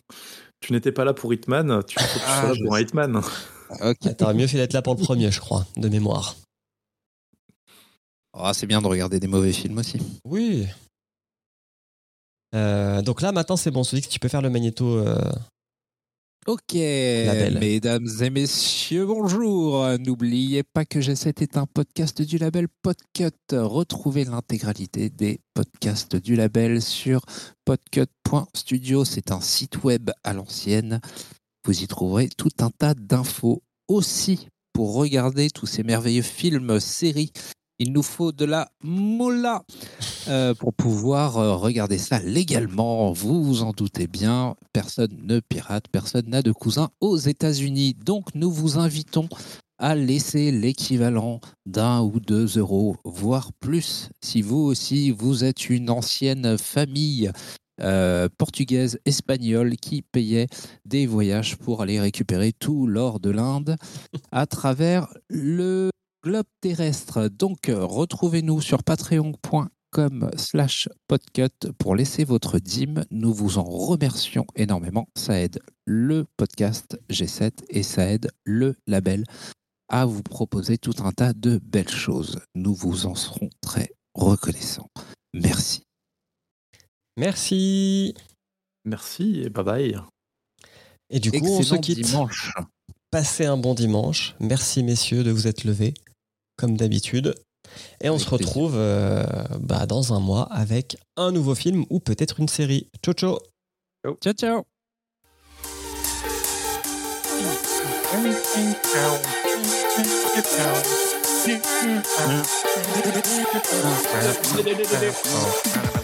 tu n'étais pas là pour Hitman, tu faut que tu Ah, sois là je pour un sais. Hitman. Ok. t'aurais mieux fait d'être là pour le premier, je crois, de mémoire. Ah, c'est bien de regarder des mauvais films aussi. Oui. Euh, donc là, maintenant, c'est bon. Sodix, tu peux faire le magnéto. euh, Ok, mesdames et messieurs, bonjour. N'oubliez pas que G7 est un podcast du label Podcut. Retrouvez l'intégralité des podcasts du label sur podcut.studio. C'est un site web à l'ancienne. Vous y trouverez tout un tas d'infos. Aussi, pour regarder tous ces merveilleux films, séries, il nous faut de la mola euh, pour pouvoir euh, regarder ça légalement. Vous vous en doutez bien, personne ne pirate, personne n'a de cousin aux États-Unis. Donc nous vous invitons à laisser l'équivalent d'un ou deux euros, voire plus, si vous aussi vous êtes une ancienne famille euh, portugaise, espagnole qui payait des voyages pour aller récupérer tout l'or de l'Inde à travers le globe terrestre. Donc euh, retrouvez-nous sur patreon.com slash podcut pour laisser votre dîme. Nous vous en remercions énormément. Ça aide le podcast G7 et ça aide le label à vous proposer tout un tas de belles choses. Nous vous en serons très reconnaissants. Merci. Merci. Merci et bye bye. Et du coup, on se quitte. dimanche. Passez un bon dimanche. Merci messieurs de vous être levés, comme d'habitude. Et on Avec se retrouve euh, bah, dans un mois avec un nouveau film ou peut-être une série. Ciao ciao Ciao, ciao.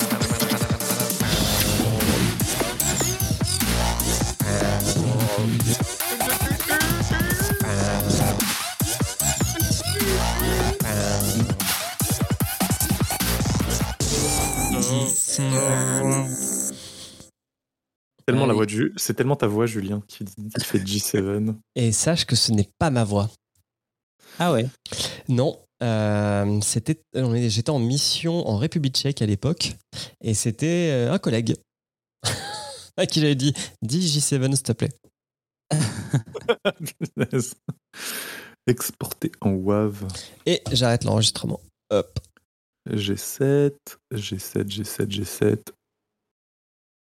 Tellement la voix de C'est tellement ta voix, Julien, qui, fait G7. Et sache que ce n'est pas ma voix. Ah ouais. Non, euh, c'était, on est- j'étais en mission en République tchèque à l'époque et c'était euh, un collègue à qui j'avais dit dis J7 s'il te plaît. Exporté en WAV. Et j'arrête l'enregistrement. Hop. G7, G7, G7, G7.